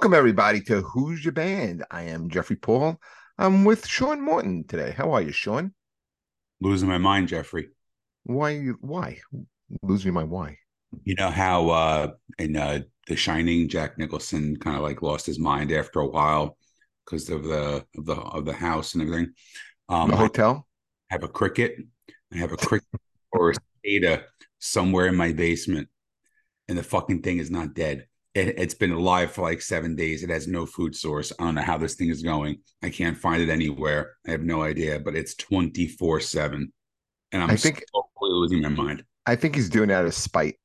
Welcome, everybody, to Who's Your Band? I am Jeffrey Paul. I'm with Sean Morton today. How are you, Sean? Losing my mind, Jeffrey. Why? Why? Losing my why? You know how uh, in uh, The Shining, Jack Nicholson kind of like lost his mind after a while because of the of the of the house and everything. Um, the hotel. I have a cricket. I have a cricket or a cicada somewhere in my basement, and the fucking thing is not dead. It, has been alive for like seven days. It has no food source. I don't know how this thing is going. I can't find it anywhere. I have no idea, but it's 24 7. And I'm I think, losing my mind. I think he's doing it out of spite.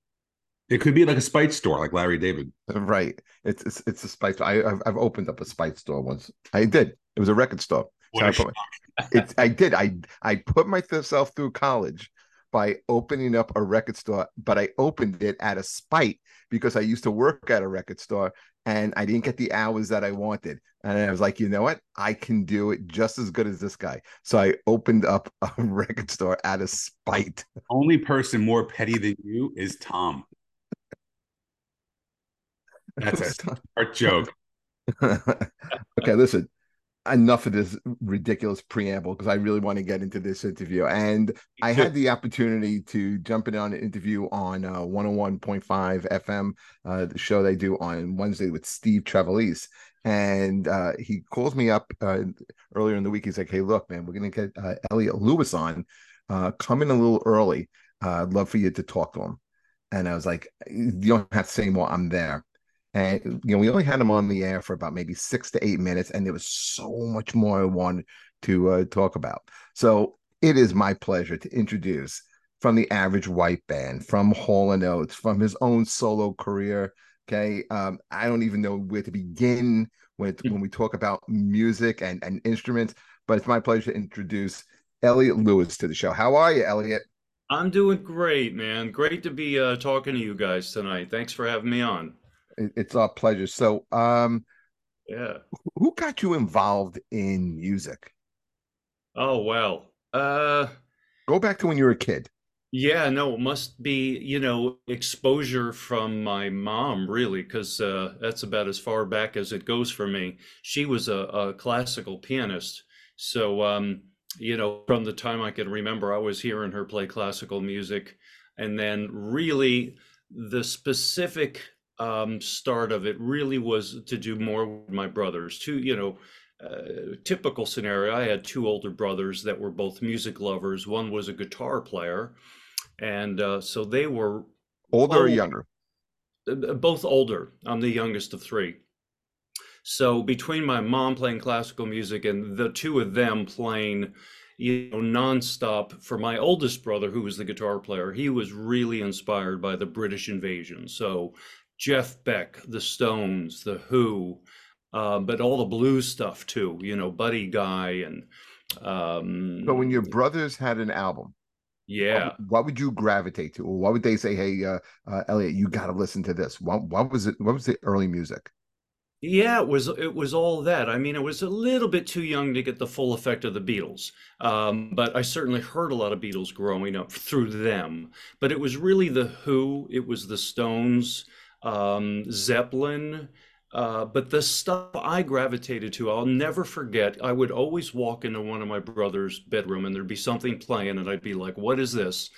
It could be like a spite store, like Larry David. Right. It's it's, it's a spite. I I've, I've opened up a spite store once. I did. It was a record store. So I, put, it's I did. I I put myself through college by opening up a record store, but I opened it out of spite because I used to work at a record store and I didn't get the hours that I wanted. And I was like, you know what? I can do it just as good as this guy. So I opened up a record store out of spite. Only person more petty than you is Tom. That's a smart joke. okay, listen enough of this ridiculous preamble because I really want to get into this interview. And I had the opportunity to jump in on an interview on uh, 101.5 FM, uh, the show they do on Wednesday with Steve Trevelise. And uh, he calls me up uh, earlier in the week. He's like, hey, look, man, we're going to get uh, Eliot Lewis on. Uh, come in a little early. I'd love for you to talk to him. And I was like, you don't have to say more. I'm there. And you know, we only had him on the air for about maybe six to eight minutes, and there was so much more I wanted to uh, talk about. So it is my pleasure to introduce from the Average White Band, from Hall and Oates, from his own solo career. Okay, um, I don't even know where to begin when it, when we talk about music and and instruments, but it's my pleasure to introduce Eliot Lewis to the show. How are you, Eliot? I'm doing great, man. Great to be uh, talking to you guys tonight. Thanks for having me on it's our pleasure. So, um, yeah, who got you involved in music? Oh well, uh, go back to when you were a kid. Yeah, no, it must be you know exposure from my mom really, because uh, that's about as far back as it goes for me. She was a, a classical pianist, so um, you know from the time I can remember, I was hearing her play classical music, and then really the specific um, start of it really was to do more with my brothers. Two, you know, uh, typical scenario. I had two older brothers that were both music lovers. One was a guitar player, and uh, so they were older or younger. Uh, both older. I'm the youngest of three. So between my mom playing classical music and the two of them playing you know, nonstop for my oldest brother, who was the guitar player. He was really inspired by the British invasion. So Jeff Beck, the Stones, the Who, uh, but all the blues stuff too. You know, Buddy Guy and. Um, so when your brothers had an album, yeah, what, what would you gravitate to, or what would they say? Hey, uh, uh, Eliot, you got to listen to this. What what was it? What was the early music? Yeah, it was it was all that. I mean, it was a little bit too young to get the full effect of the Beatles, um, but I certainly heard a lot of Beatles growing up through them. But it was really the Who, it was the Stones, um, Zeppelin. Uh, but the stuff I gravitated to, I'll never forget. I would always walk into one of my brother's bedroom and there'd be something playing, and I'd be like, What is this?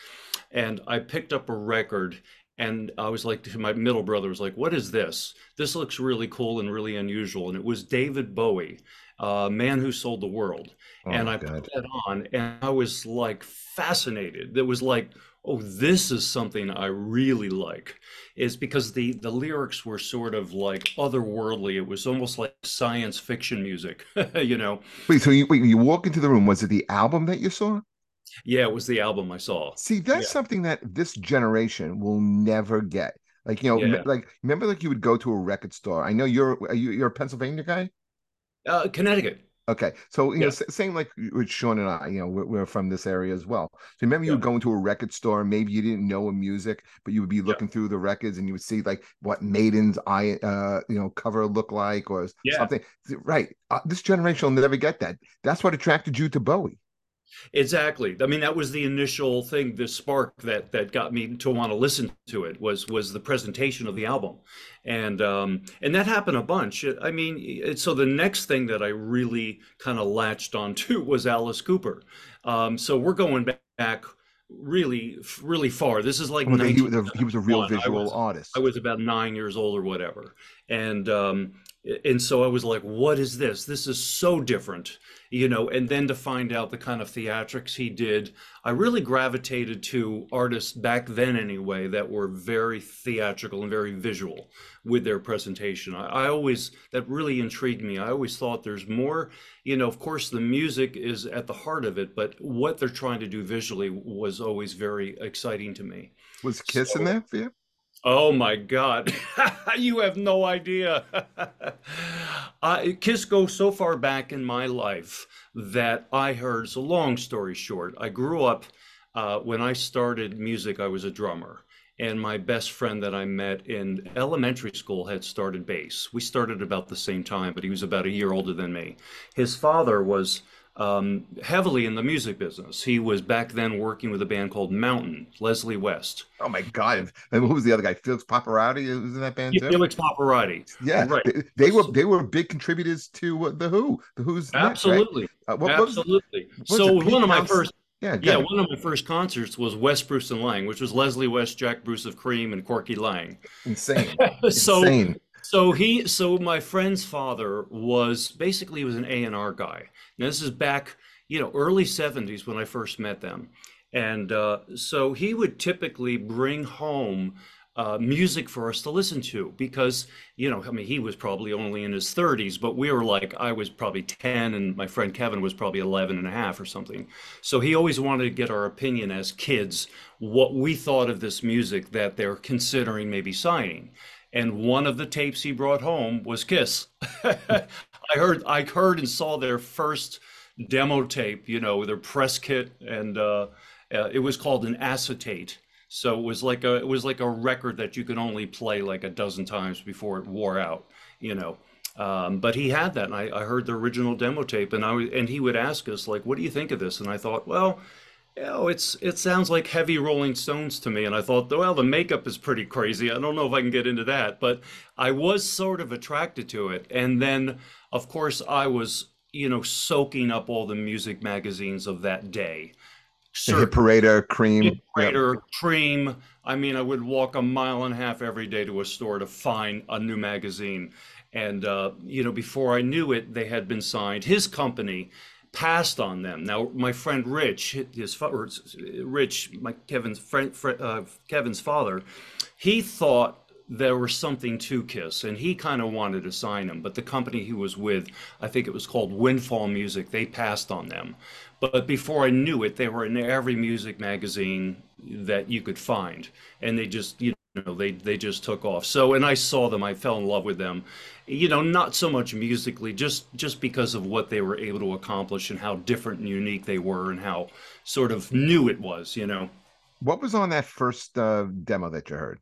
And I picked up a record and I was like, my middle brother was like, What is this? This looks really cool and really unusual. And it was David Bowie, uh, Man Who Sold the World. Oh, and I God. put that on and I was like fascinated. It was like, oh, this is something I really like, is because the the lyrics were sort of like otherworldly. It was almost like science fiction music, you know. Wait, so you wait, you walk into the room. Was it the album that you saw? Yeah, it was the album I saw. See, that's yeah. something that this generation will never get. Like you know, yeah. like remember, like you would go to a record store. I know you're are you, you're a Pennsylvania guy. Uh, Connecticut. Okay, so you yeah. know, same like with Sean and I, you know, we're, we're from this area as well. So remember, you yeah. would go into a record store, maybe you didn't know a music, but you would be looking yeah. through the records and you would see like what Maiden's I, uh, you know, cover look like or something. Right. Uh, this generation will never get that. That's what attracted you to Bowie. Exactly. I mean, that was the initial thing, the spark that that got me to want to listen to it was was the presentation of the album, and um, and that happened a bunch. I mean, it, so the next thing that I really kind of latched onto was Alice Cooper. Um, so we're going back really really far. This is like Well, he, was a, he was a real 1971. I visual was artist. I was about nine years old or whatever, and um, and so I was like, "What is this? This is so different," you know. And then to find out the kind of theatrics he did, I really gravitated to artists back then, anyway, that were very theatrical and very visual with their presentation. I, I always that really intrigued me. I always thought there's more, you know. Of course, the music is at the heart of it, but what they're trying to do visually was always very exciting to me. Was Kiss in So. there for you? Oh my God. You have no idea. I, Kiss goes so far back in my life that I heard, it's a long story short. I grew up, uh, when I started music, I was a drummer. And my best friend that I met in elementary school had started bass. We started about the same time, but he was about a year older than me. His father was um, heavily in the music business. He was back then working with a band called Mountain, Leslie West. Oh my God! And who was the other guy? Felix Pappalardi who was in that band too. Felix Pappalardi. Yeah, Right. they, they were they were big contributors to uh, the Who. The Who's next, right? Absolutely. Uh, what, what was, Absolutely. So one of my first, yeah, yeah, yeah. one of my first concerts was West Bruce and Laing, which was Leslie West, Jack Bruce of Cream, and Corky Laing. insane, So, insane. so he, so my friend's father was basically he was an A and R guy. This is back, you know, early '70s when I first met them, and uh, so he would typically bring home. Uh, music for us to listen to because you know I mean he was probably only in his 30s but we were like I was probably 10 and my friend Kevin was probably 11 and a half or something so he always wanted to get our opinion as kids what we thought of this music that they're considering maybe signing and one of the tapes he brought home was Kiss. I heard, I heard and saw their first demo tape, you know, their press kit, and uh, uh, it was called an acetate. So it was like a, it was like a record that you could only play like a dozen times before it wore out, you know. Um, but he had that, and I, I heard the original demo tape, and I and he would ask us like, "What do you think of this?" And I thought, well, know, it's it sounds like heavy Rolling Stones to me, and I thought, well, the makeup is pretty crazy. I don't know if I can get into that, but I was sort of attracted to it. And then, of course, I was, you know, soaking up all the music magazines of that day. The Hit Parader, Creem. Hit. Parader, Creem. I mean, I would walk a mile and a half every day to a store to find a new magazine. And, uh, you know, before I knew it, they had been signed. His company passed on them. Now, my friend Rich, his Rich, my Kevin's friend, fri- uh, Kevin's father, he thought there was something to Kiss, and he kind of wanted to sign him. But the company he was with, I think it was called Windfall Music, they passed on them. But before I knew it, they were in every music magazine that you could find, and they just, you know, they they just took off. So, and I saw them, I fell in love with them. You know, not so much musically, just just because of what they were able to accomplish and how different and unique they were, and how sort of new it was. You know, What was on that first uh, demo that you heard?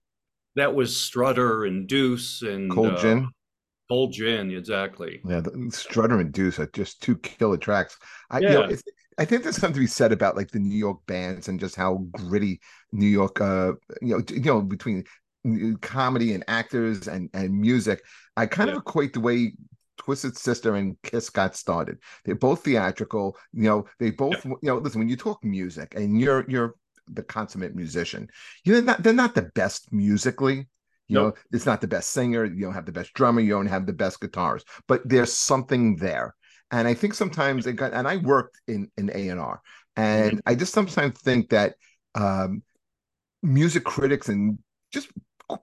That was Strutter and Deuce and Cold uh, Gin. Cold Gin, exactly. Yeah, Strutter and Deuce are just two killer tracks. I, you know, Yeah. I think there's something to be said about like the New York bands and just how gritty New York, uh, you know, you know, between comedy and actors and and music. I kind of equate the way Twisted Sister and Kiss got started. They're both theatrical. You know, they both. You know, listen when you talk music and you're you're the consummate musician. You're not. They're not the best musically. You Nope. know, it's not the best singer. You don't have the best drummer. You don't have the best guitars. But there's something there. And I think sometimes they got. And I worked in in A and R, and I just sometimes think that um, music critics and just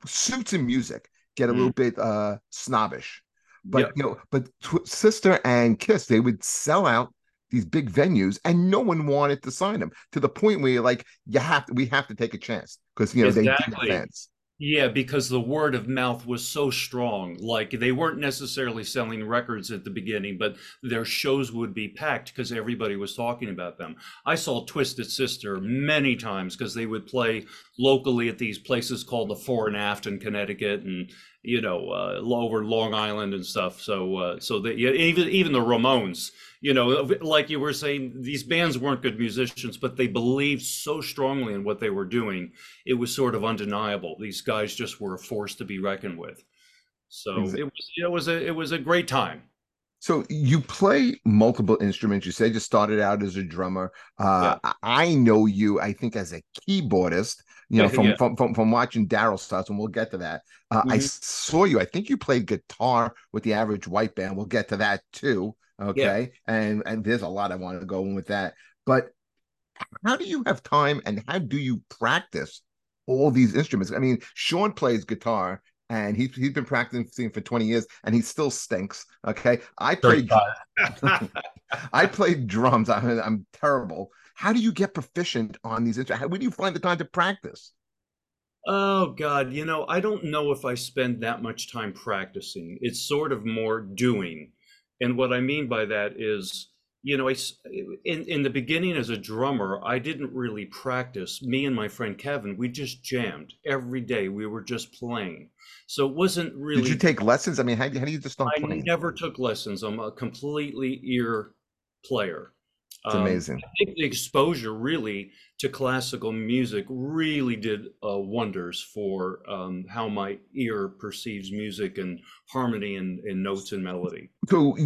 suits in music get a Mm. little bit uh snobbish. But Yeah. you know, but Tw- Sister and Kiss, they would sell out these big venues, and no one wanted to sign them to the point where you're like, you have to, we have to take a chance because you know they Exactly. did fans. Yeah, because the word of mouth was so strong. Like they weren't necessarily selling records at the beginning, but their shows would be packed because everybody was talking about them. I saw Twisted Sister many times because they would play locally at these places called the Fore and Aft in Connecticut and you know, uh, over Long Island and stuff. So, uh, so that yeah, even even the Ramones, you know, like you were saying, these bands weren't good musicians, but they believed so strongly in what they were doing. It was sort of undeniable. These guys just were a force to be reckoned with. So it was it was a it was a great time. So you play multiple instruments. You said you started out as a drummer. Uh, yeah. I know you, I think, as a keyboardist. You know, from yeah. from, from, from watching Daryl starts, and we'll get to that. Uh, mm-hmm. I saw you. I think you played guitar with the Average White Band. We'll get to that too. Okay, yeah. and and there's a lot I want to go in with that. But how do you have time, and how do you practice all these instruments? I mean, Sean plays guitar and he's he's been practicing for 20 years and he still stinks. Okay. I played I played drums. I, I'm terrible. How do you get proficient on these instruments? Where do you find the time to practice? Oh God, you know, I don't know if I spend that much time practicing. It's sort of more doing. And what I mean by that is you know, I, in, in the beginning as a drummer, I didn't really practice. Me and my friend Kevin, we just jammed every day. We were just playing. So it wasn't really. Did you take lessons? I mean, how, how do you just start I playing? never took lessons. I'm a completely ear player. It's um, amazing. I think the exposure really to classical music really did uh, wonders for um, how my ear perceives music and harmony and, and, notes and melody. So,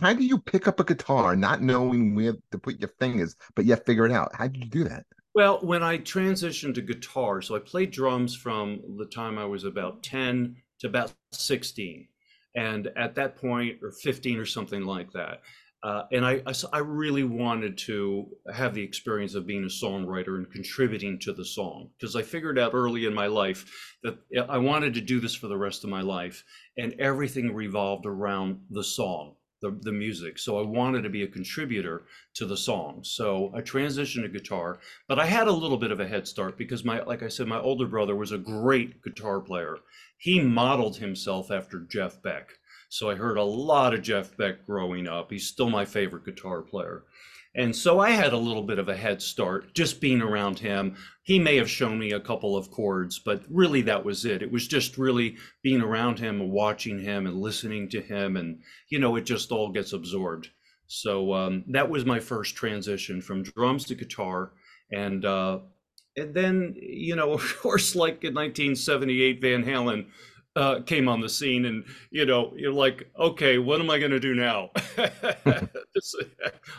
how do you pick up a guitar not knowing where to put your fingers, but yet figure it out? How did you do that? Well, when I transitioned to guitar, so I played drums from the time I was about 10 to about 16. And at that point, or 15 or something like that, uh, and I, I, I, really wanted to have the experience of being a songwriter and contributing to the song because I figured out early in my life that I wanted to do this for the rest of my life, and everything revolved around the song, the, the music. So I wanted to be a contributor to the song. So I transitioned to guitar, but I had a little bit of a head start because my, like I said, my older brother was a great guitar player. He modeled himself after Jeff Beck. So I heard a lot of Jeff Beck growing up. He's still my favorite guitar player. And so I had a little bit of a head start just being around him. He may have shown me a couple of chords, but really that was it. It was just really being around him and watching him and listening to him. And, you know, it just all gets absorbed. So um, that was my first transition from drums to guitar. And, uh, and then, you know, of course, like in 1978, Van Halen uh, came on the scene, and you know, you're like, okay, what am I going to do now?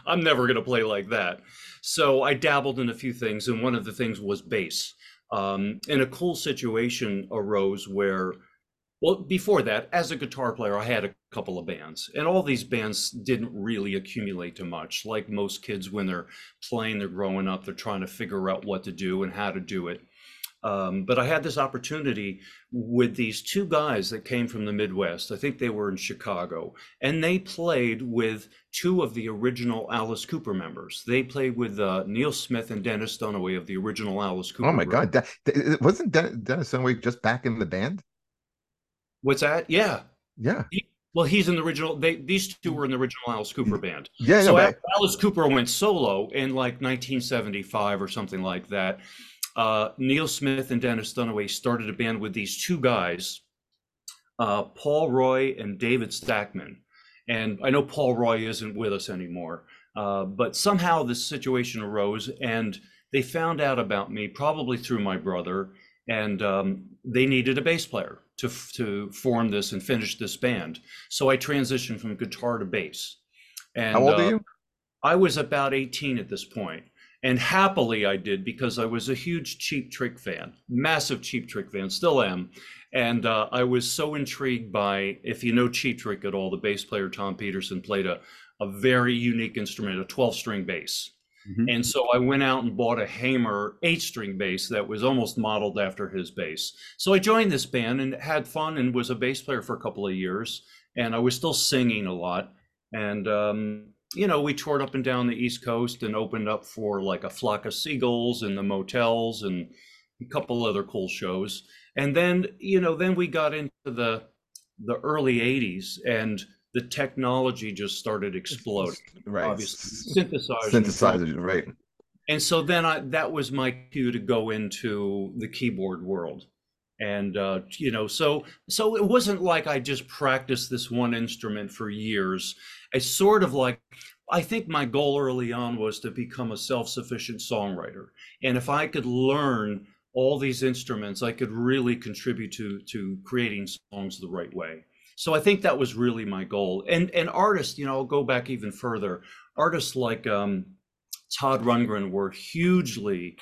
I'm never going to play like that. So I dabbled in a few things, and one of the things was bass. Um, and a cool situation arose where, well, before that, as a guitar player, I had a couple of bands, and all these bands didn't really accumulate to much. Like most kids, when they're playing, they're growing up, they're trying to figure out what to do and how to do it. Um, but I had this opportunity with these two guys that came from the Midwest. I think they were in Chicago, and they played with two of the original Alice Cooper members. They played with uh, Neal Smith and Dennis Dunaway of the original Alice Cooper. Oh my group. God! De- wasn't De- Dennis Dunaway just back in the band? What's that? Yeah. Yeah. He, well, he's in the original. They these two were in the original Alice Cooper band. Yeah. So no, Alice Cooper went solo in like 1975 or something like that uh, Neal Smith and Dennis Dunaway started a band with these two guys, uh, Paul Roy and David Stackman. And I know Paul Roy isn't with us anymore, uh, but somehow this situation arose and they found out about me, probably through my brother, and um, they needed a bass player to, to form this and finish this band. So I transitioned from guitar to bass. And, How old are uh, you? I was about 18 at this point. And happily I did because I was a huge Cheap Trick fan, massive Cheap Trick fan, still am. And uh, I was so intrigued by, if you know Cheap Trick at all, the bass player Tom Petersson played a, a very unique instrument, a 12 string bass. Mm-hmm. And so I went out and bought a Hamer eight string bass that was almost modeled after his bass. So I joined this band and had fun and was a bass player for a couple of years. And I was still singing a lot. And um, you know, we toured up and down the East Coast and opened up for like a flock of seagulls in the motels and a couple other cool shows. And then, you know, then we got into the the early 80s and the technology just started exploding. Right. Obviously, synthesizers. Synthesizers, right. And so then I that was my cue to go into the keyboard world. and uh, you know so so it wasn't like i just practiced this one instrument for years it's sort of like i think my goal early on was to become a self-sufficient songwriter. And if i could learn all these instruments i could really contribute to to creating songs the right way. So i think that was really my goal. And and artists you know i'll go back even further. Artists like um, todd rundgren were hugely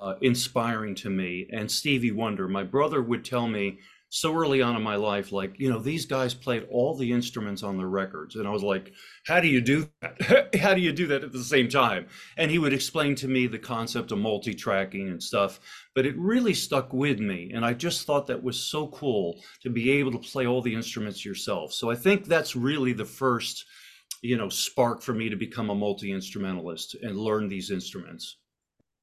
uh, inspiring to me. And Stevie Wonder, my brother would tell me so early on in my life, like, you know, these guys played all the instruments on the records. And I was like, how do you do that? how do you do that at the same time? And he would explain to me the concept of multi tracking and stuff. But it really stuck with me. And I just thought that was so cool to be able to play all the instruments yourself. So I think that's really the first, you know, spark for me to become a multi instrumentalist and learn these instruments.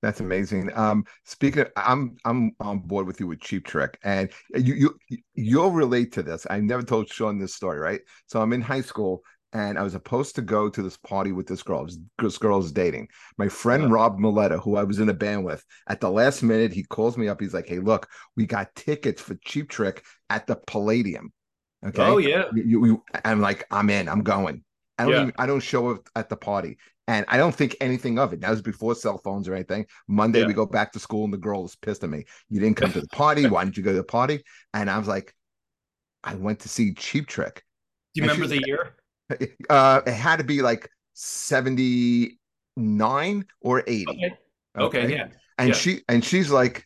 That's amazing. Um, speaking, of, I'm I'm on board with you with Cheap Trick, and you you you'll relate to this. I never told Sean this story, right? So I'm in high school, and I was supposed to go to this party with this girl. This girl was dating my friend. Rob Miletta, who I was in a band with. At the last minute, he calls me up. He's like, "Hey, look, we got tickets for Cheap Trick at the Palladium." Okay. Oh yeah. You, you, I'm like, I'm in. I'm going. I don't. Yeah. Even, I don't show up at the party. And I don't think anything of it. That was before cell phones or anything. Monday, yeah. we go back to school, and the girl is pissed at me. You didn't come to the party. Why didn't you go to the party? And I was like, I went to see Cheap Trick. Do you and remember the year? Uh, it had to be like 79 or 80. Okay. okay, okay yeah. And yeah. she and she's like,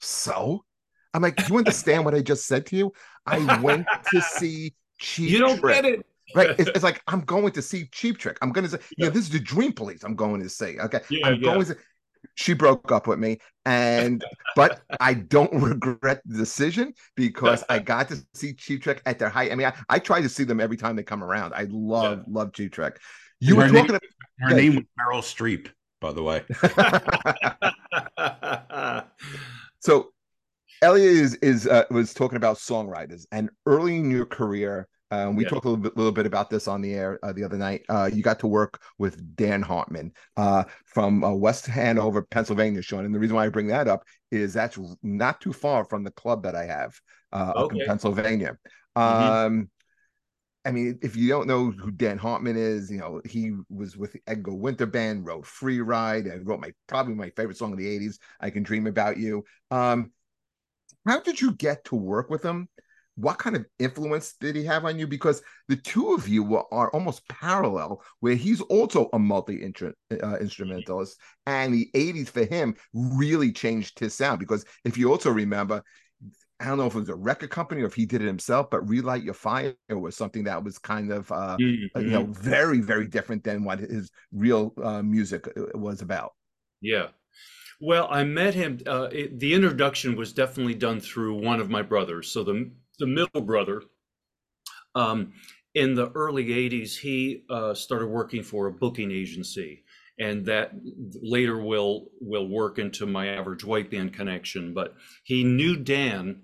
so? I'm like, do you understand what I just said to you? I went to see Cheap You don't Trick. get it right? It's, it's, like I'm going to see Cheap Trick. I'm going to say, yeah, this is the Dream Police. I'm going to see. Okay, yeah, I'm yeah. going to. She broke up with me, and but I don't regret the decision because I got to see Cheap Trick at their height. I mean, I, I try to see them every time they come around. I love yeah. love Cheap Trick. You her were talking. Name, about, her name was Meryl Streep, by the way. so Elliot is is uh, was talking about songwriters, and early in your career, um, we yeah. talked a little bit, little bit, about this on the air uh, the other night. Uh, you got to work with Dan Hartman uh, from uh, West Hanover, Pennsylvania, Sean. And the reason why I bring that up is that's not too far from the club that I have uh, okay. up in Pennsylvania. Mm-hmm. Um, I mean, if you don't know who Dan Hartman is, you know he was with the Edgar Winter Band, wrote "Free Ride," and wrote my probably my favorite song of the '80s, "I Can Dream About You." Um, how did you get to work with him? What kind of influence did he have on you? Because the two of you were, are almost parallel, where he's also a multi uh, instrumentalist, and the '80s for him really changed his sound. Because if you also remember, I don't know if it was a record company or if he did it himself, but Relight Your Fire was something that was kind of, uh, mm-hmm. you know, very, very different than what his real uh, music uh, was about. Yeah. Well, I met him. Uh, it, the introduction was definitely done through one of my brothers. So the the middle brother, um, in the early 80s, he uh, started working for a booking agency. And that later will will work into my average white band connection. But he knew Dan,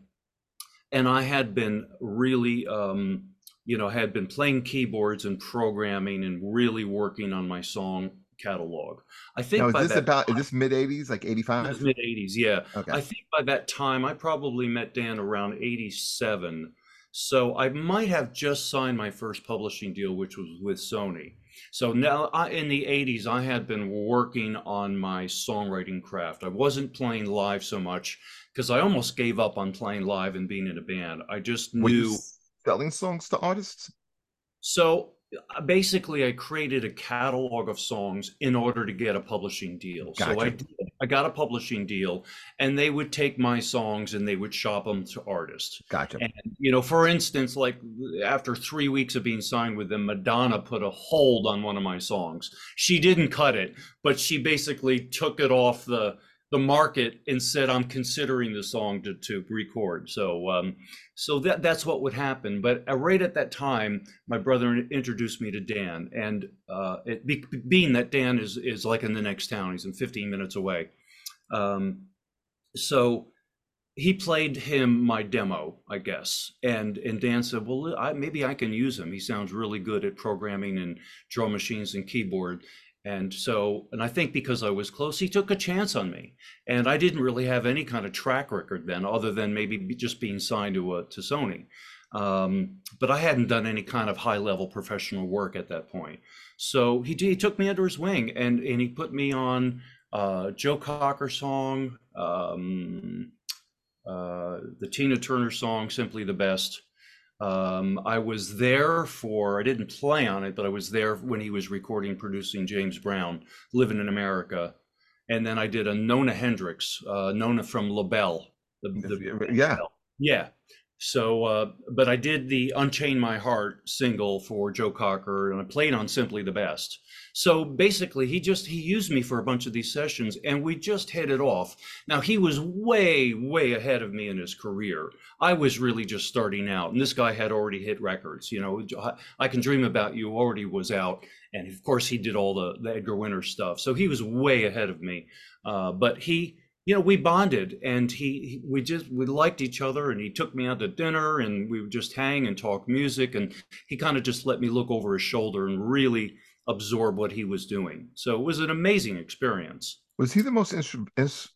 and I had been really, um, you know, had been playing keyboards and programming and really working on my song catalog. I think now, is this about time, is this mid '80s, like '85? Mid '80s, yeah. Okay. I think by that time I probably met Dan around '87, so I might have just signed my first publishing deal, which was with Sony. So now I, in the '80s, I had been working on my songwriting craft. I wasn't playing live so much because I almost gave up on playing live and being in a band. I just knew selling songs to artists. So Uh, basically I created a catalog of songs in order to get a publishing deal. Gotcha. So I I got a publishing deal and they would take my songs and they would shop them to artists. Gotcha. And you know, for instance, like after 3 weeks of being signed with them, Madonna put a hold on one of my songs. She didn't cut it, but she basically took it off the the market and said I'm considering the song to, to record. So um, so that that's what would happen. But uh, right at that time, my brother introduced me to Dan, and uh, it, be, being that Dan is is like in the next town, he's in 15 minutes away. Um, so he played him my demo, I guess, and and Dan said, "Well, I, maybe I can use him. He sounds really good at programming and drum machines and keyboard." And so, and I think because I was close, he took a chance on me. And I didn't really have any kind of track record then, other than maybe just being signed to uh, to Sony. Um, but I hadn't done any kind of high level professional work at that point. So he, he took me under his wing and, and he put me on uh, Joe Cocker song, um, uh, the Tina Turner song, Simply the Best. Um, I was there for, I didn't play on it, but I was there when he was recording, producing James Brown, Living in America. And then I did a Nona Hendryx, uh, Nona from LaBelle. The, the, yeah. Yeah. So, uh, but I did the Unchain My Heart single for Joe Cocker and I played on Simply the Best. So basically, he just he used me for a bunch of these sessions, and we just hit it off. Now he was way way ahead of me in his career. I was really just starting out, and this guy had already hit records. You know, I Can Dream About You already was out, and of course he did all the, the Edgar Winter stuff. So he was way ahead of me. Uh, but he you know we bonded and he we just we liked each other and he took me out to dinner and we would just hang and talk music and he kind of just let me look over his shoulder and really absorb what he was doing. So it was an amazing experience. Was he the most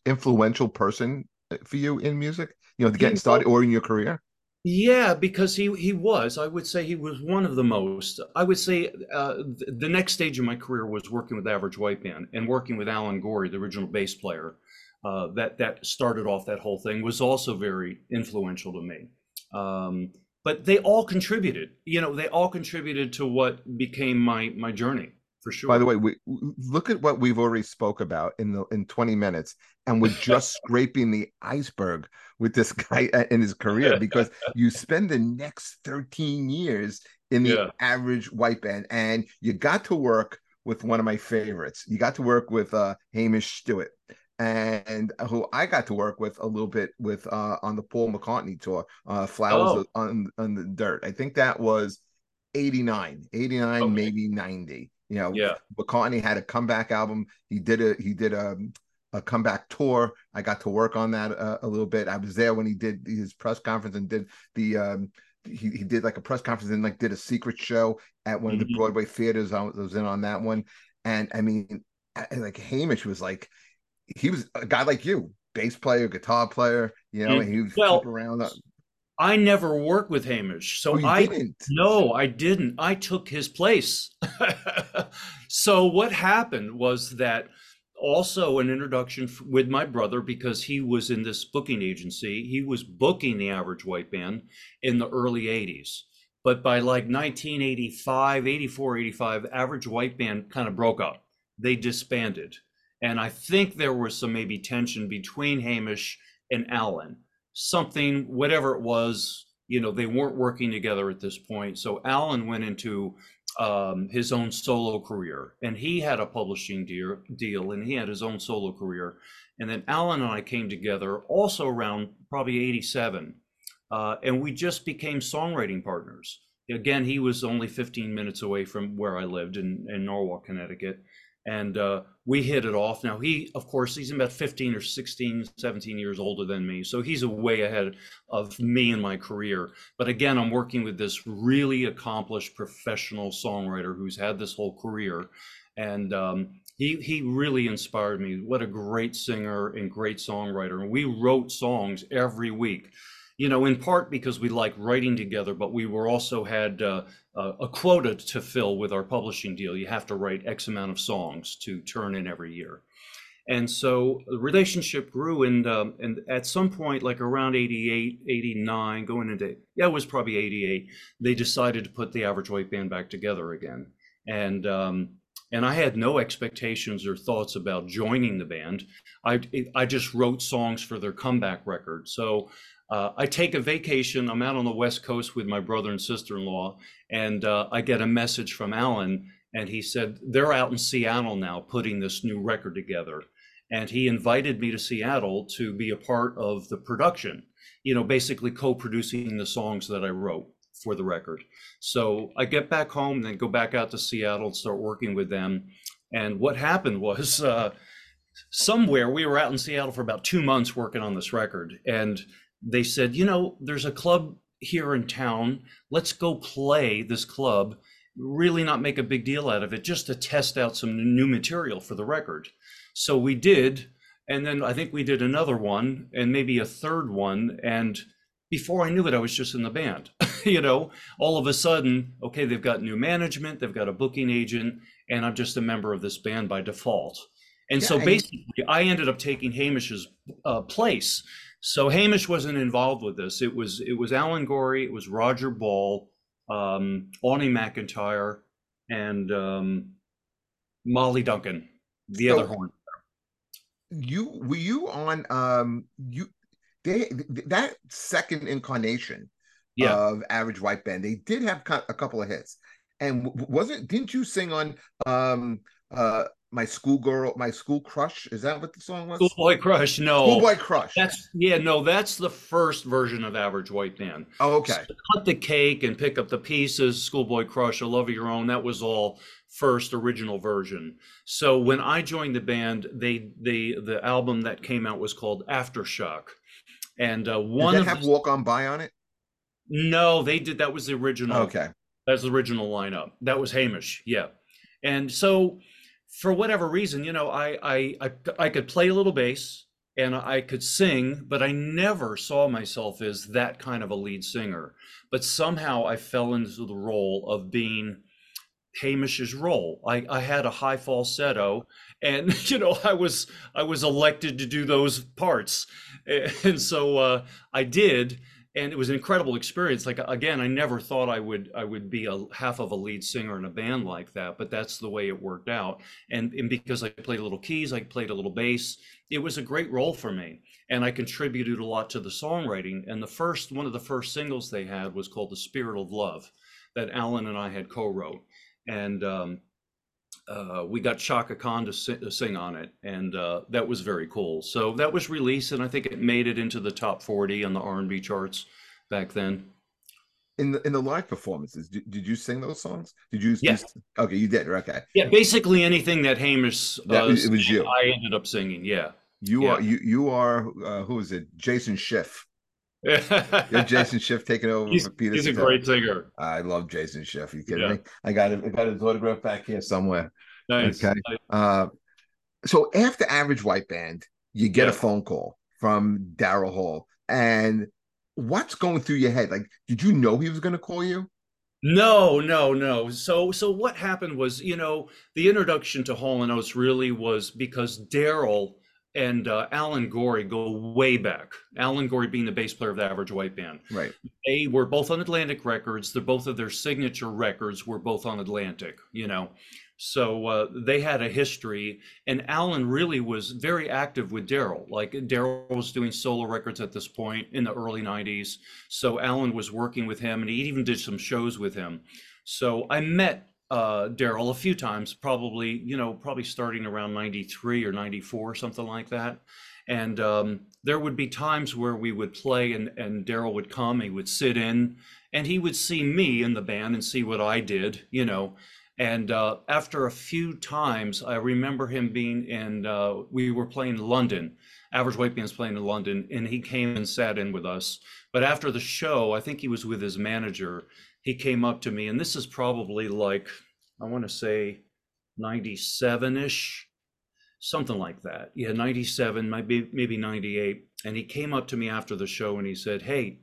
influential person uh, for you in music? You know, to getting started or in your career? Yeah, because he he was. I would say he was one of the most. I would say uh, the next stage of my career was working with Average White Band and working with Alan Gorrie, the original bass player. Uh, that that started off that whole thing was also very influential to me. Um, but they all contributed you know they all contributed to what became my my journey for sure. By the way we look at what we've already spoke about in the in 20 minutes and we're just scraping the iceberg with this guy in his career because you spend the next 13 years in the yeah. average white band and you got to work with one of my favorites. You got to work with uh hamish stewart and who I got to work with a little bit with uh, on the Paul McCartney tour, uh, Flowers oh. on, on the Dirt. I think that was 89, 89, okay. maybe 90. You know, yeah. McCartney had a comeback album. He did a he did a a comeback tour. I got to work on that uh, a little bit. I was there when he did his press conference and did the um, he, he did like a press conference and like did a secret show at one mm-hmm. of the mm-hmm. Broadway theaters. I was in on that one, and I mean, like Hamish was like he was a guy like you, bass player, guitar player, you know, mm, and he was well, around. Uh, I never worked with Hamish, so oh, I didn't. no, I didn't. I took his place. so what happened was that also an introduction with my brother because he was in this booking agency. He was booking the average white band in the early 80s. But by like 1985, 84, 85, average white band kind of broke up. They disbanded. And I think there was some maybe tension between Hamish and Alan, Something, whatever it was, you know, they weren't working together at this point. So Alan went into um, his own solo career and he had a publishing deal, deal and he had his own solo career. And then Alan and I came together also around probably 87. Uh, and we just became songwriting partners. Again, he was only 15 minutes away from where I lived in, in Norwalk, Connecticut and uh, we hit it off. Now he, of course, he's about 15 or 16, 17 years older than me, so he's a way ahead of me in my career. But again, I'm working with this really accomplished professional songwriter who's had this whole career, and um, he he really inspired me. What a great singer and great songwriter! And we wrote songs every week you know, in part because we like writing together, but we were also had uh, a quota to fill with our publishing deal. You have to write X amount of songs to turn in every year. And so the relationship grew, and um, and at some point, like around 88, 89, going into yeah, it was probably 88, they decided to put the Average White Band back together again. And um, and I had no expectations or thoughts about joining the band. I I just wrote songs for their comeback record. So uh, I take a vacation. I'm out on the West Coast with my brother and sister in law, and uh, I get a message from Alan, and he said, They're out in Seattle now putting this new record together. And he invited me to Seattle to be a part of the production, you know, basically co producing the songs that I wrote for the record. So I get back home, then go back out to Seattle and start working with them. And what happened was, uh, somewhere we were out in Seattle for about two months working on this record. And they said, you know, there's a club here in town. Let's go play this club really not make a big deal out of it, just to test out some new material for the record. So we did, and then I think we did another one and maybe a third one. And before I knew it, I was just in the band. you know, all of a sudden, okay, they've got new management, they've got a booking agent, and I'm just a member of this band by default. And yeah, so basically, I ended up taking Hamish's uh, place. So Hamish wasn't involved with this. It was it was Alan Gorrie, it was Roger Ball, um, McIntyre, and um, Molly Duncan, the so, other horn. You were you on um you they that second incarnation yeah. of Average White Band. They did have a couple of hits, and wasn't didn't you sing on um uh my schoolgirl, my school crush. Is that what the song was? Schoolboy Crush. No. Schoolboy Crush. That's yeah. No, that's the first version of Average White Band. Oh, okay. So cut the cake and pick up the pieces. Schoolboy Crush, A Love of Your Own. That was all first original version. So when I joined the band, they they the album that came out was called Aftershock, and uh, one did that have the, Walk On By on it. No, they did. That was the original. Okay. That's the original lineup. That was Hamish. Yeah, and so for whatever reason, you know, I, I, I, I could play a little bass and I could sing, but I never saw myself as that kind of a lead singer. But somehow I fell into the role of being Hamish's role. I, I had a high falsetto, and you know I was I was elected to do those parts, and so uh, I did and it was an incredible experience. Like again i never thought i would i would be a half of a lead singer in a band like that but that's the way it worked out. And, and because i played a little keys i played a little bass it was a great role for me. And i contributed a lot to the songwriting. And the first one of the first singles they had was called the spirit of love that alan and i had co-wrote. And um, uh, we got Chaka Khan to, sing, to sing on it, and uh, that was very cool. So that was released, and I think it made it into the top forty on the R and B charts back then. In the in the live performances, did, did you sing those songs? Did you? Yeah. Just, okay, you did. Okay. Yeah, basically anything that Hamish. Uh, that was, it was you. I ended up singing. Yeah. You yeah. are you you are uh, who is it? Jason Schiff. Yeah, Jason Schiff taking over he's, Peter. He's a great singer. I love Jason Schiff. Are you kidding yeah. me? I got it. I got his autograph back here somewhere. Nice. Okay. Nice. Uh, so after Average White Band, you get yeah. a phone call from Daryl Hall, and what's going through your head? Like, did you know he was going to call you? No, no, no. So, so what happened was, you know, the introduction to Hall and Oates really was because Daryl and uh, Alan Gorrie go way back. Alan Gorrie being the bass player of the Average White Band. Right. They were both on Atlantic Records. They're both of their signature records were both on Atlantic. You know, so uh, they had a history, and Alan really was very active with Daryl. Like Daryl was doing solo records at this point in the early '90s. So Alan was working with him, and he even did some shows with him. So I met uh, Daryl a few times, probably, you know, probably starting around 93 or 94, something like that. And um, there would be times where we would play and, and Daryl would come, he would sit in and he would see me in the band and see what I did, you know. And uh, after a few times, I remember him being in, uh, we were playing London. Average White Band's playing in London, and he came and sat in with us. But after the show, I think he was with his manager, he came up to me, and this is probably like, I want to say 97 ish, something like that. Yeah, 97, maybe, maybe 98. And he came up to me after the show and he said, Hey,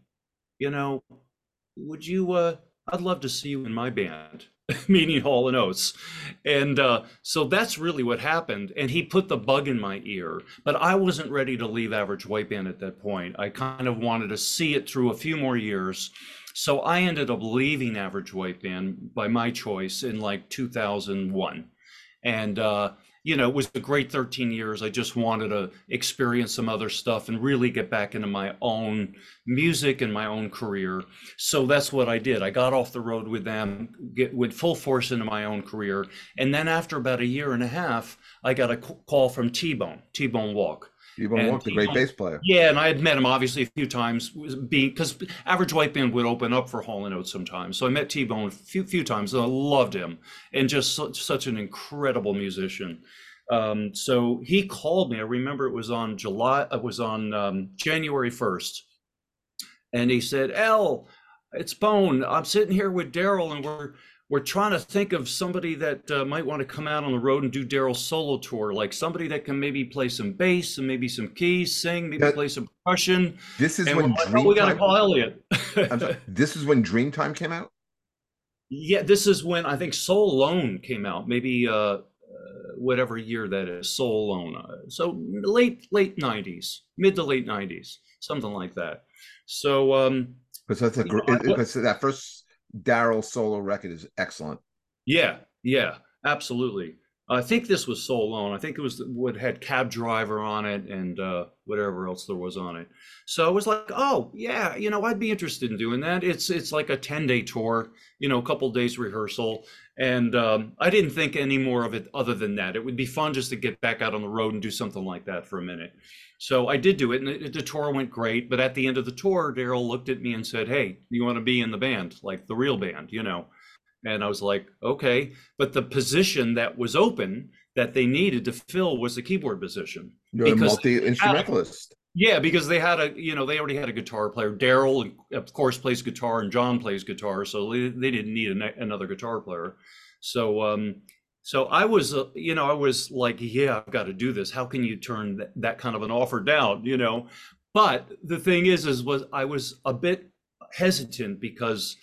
you know, would you, uh, I'd love to see you in my band, meaning Hall and Oates. And uh, so that's really what happened. And he put the bug in my ear, but I wasn't ready to leave Average White Band at that point. I kind of wanted to see it through a few more years so I ended up leaving Average White Band by my choice in like 2001. And, uh, you know, it was a great 13 years. I just wanted to experience some other stuff and really get back into my own music and my own career. So that's what I did. I got off the road with them, get went full force into my own career. And then after about a year and a half, I got a call from T-Bone, T-Bone Wolk T-Bone Wolk, a great bass player. Yeah, and I had met him obviously a few times, being because Average White Band would open up for Hall and Oates sometimes. So I met T Bone a few, few times, and I loved him, and just such, such an incredible musician. Um, so he called me. I remember it was on July. It was on um, January first, and he said, "Al, it's Bone. I'm sitting here with Daryl, and we're we're trying to think of somebody that uh, might want to come out on the road and do Daryl's solo tour, like somebody that can maybe play some bass and maybe some keys, sing, maybe That- play some percussion. This is And when we're like, oh, we got to call Eliot. Sorry, this is when Dreamtime came out. yeah, this is when I think Soul Alone came out, maybe uh, uh, whatever year that is, Soul Alone. Uh, so late late '90s, mid to late '90s, something like that. So um, Because that's a You know, gr- I- because that first Daryl solo record is excellent. Yeah, yeah, absolutely. I think this was Soul Alone. I think it was what had cab driver on it and uh, whatever else there was on it. So I was like, oh yeah, you know, I'd be interested in doing that. It's it's like a ten day tour, you know, a couple days rehearsal, and um, I didn't think any more of it other than that. It would be fun just to get back out on the road and do something like that for a minute. So I did do it, and the, the tour went great. But at the end of the tour, Daryl looked at me and said, "Hey, you want to be in the band, like the real band, you know?" And I was like, okay. But the position that was open that they needed to fill was the keyboard position. You're a Because multi instrumentalist. Yeah, because they had a, you know, they already had a guitar player. Daryl, of course, plays guitar, and John plays guitar, so they, they didn't need an, another guitar player. So, um, so I was, uh, you know, I was like, yeah, I've got to do this. How can you turn that, that kind of an offer down, you know? But the thing is, is was I was a bit hesitant because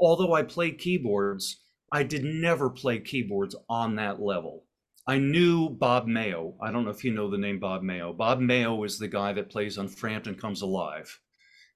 although I played keyboards, I did never play keyboards on that level. I knew Bob Mayo. I don't know if you know the name Bob Mayo. Bob Mayo is the guy that plays on Frampton Comes Alive.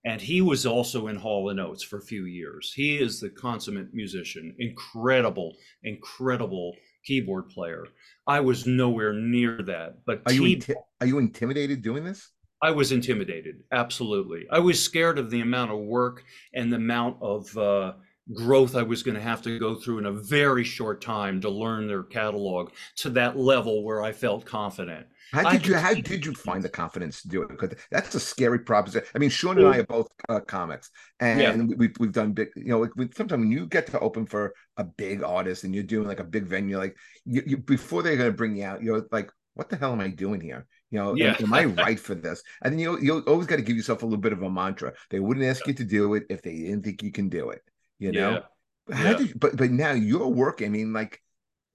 And he was also in Hall and Oates for a few years. He is the consummate musician, incredible, incredible keyboard player. I was nowhere near that. But Are you inti- are you intimidated doing this? I was intimidated. Absolutely. I was scared of the amount of work and the amount of uh, growth I was going to have to go through in a very short time to learn their catalog to that level where I felt confident. How I did you how did you find the confidence to do it? Because that's a scary proposition. I mean, Sean and I are both uh, comics, and we, we've we've done big. You know, we, sometimes when you get to open for a big artist and you're doing like a big venue, like you, you before they're going to bring you out, you're like, what the hell am I doing here? You know, am- Yeah. am, I right for this? And then you you always got to give yourself a little bit of a mantra. They wouldn't ask you to do it if they didn't think you can do it. You know. How Yeah. did but but now you're working. I mean, like,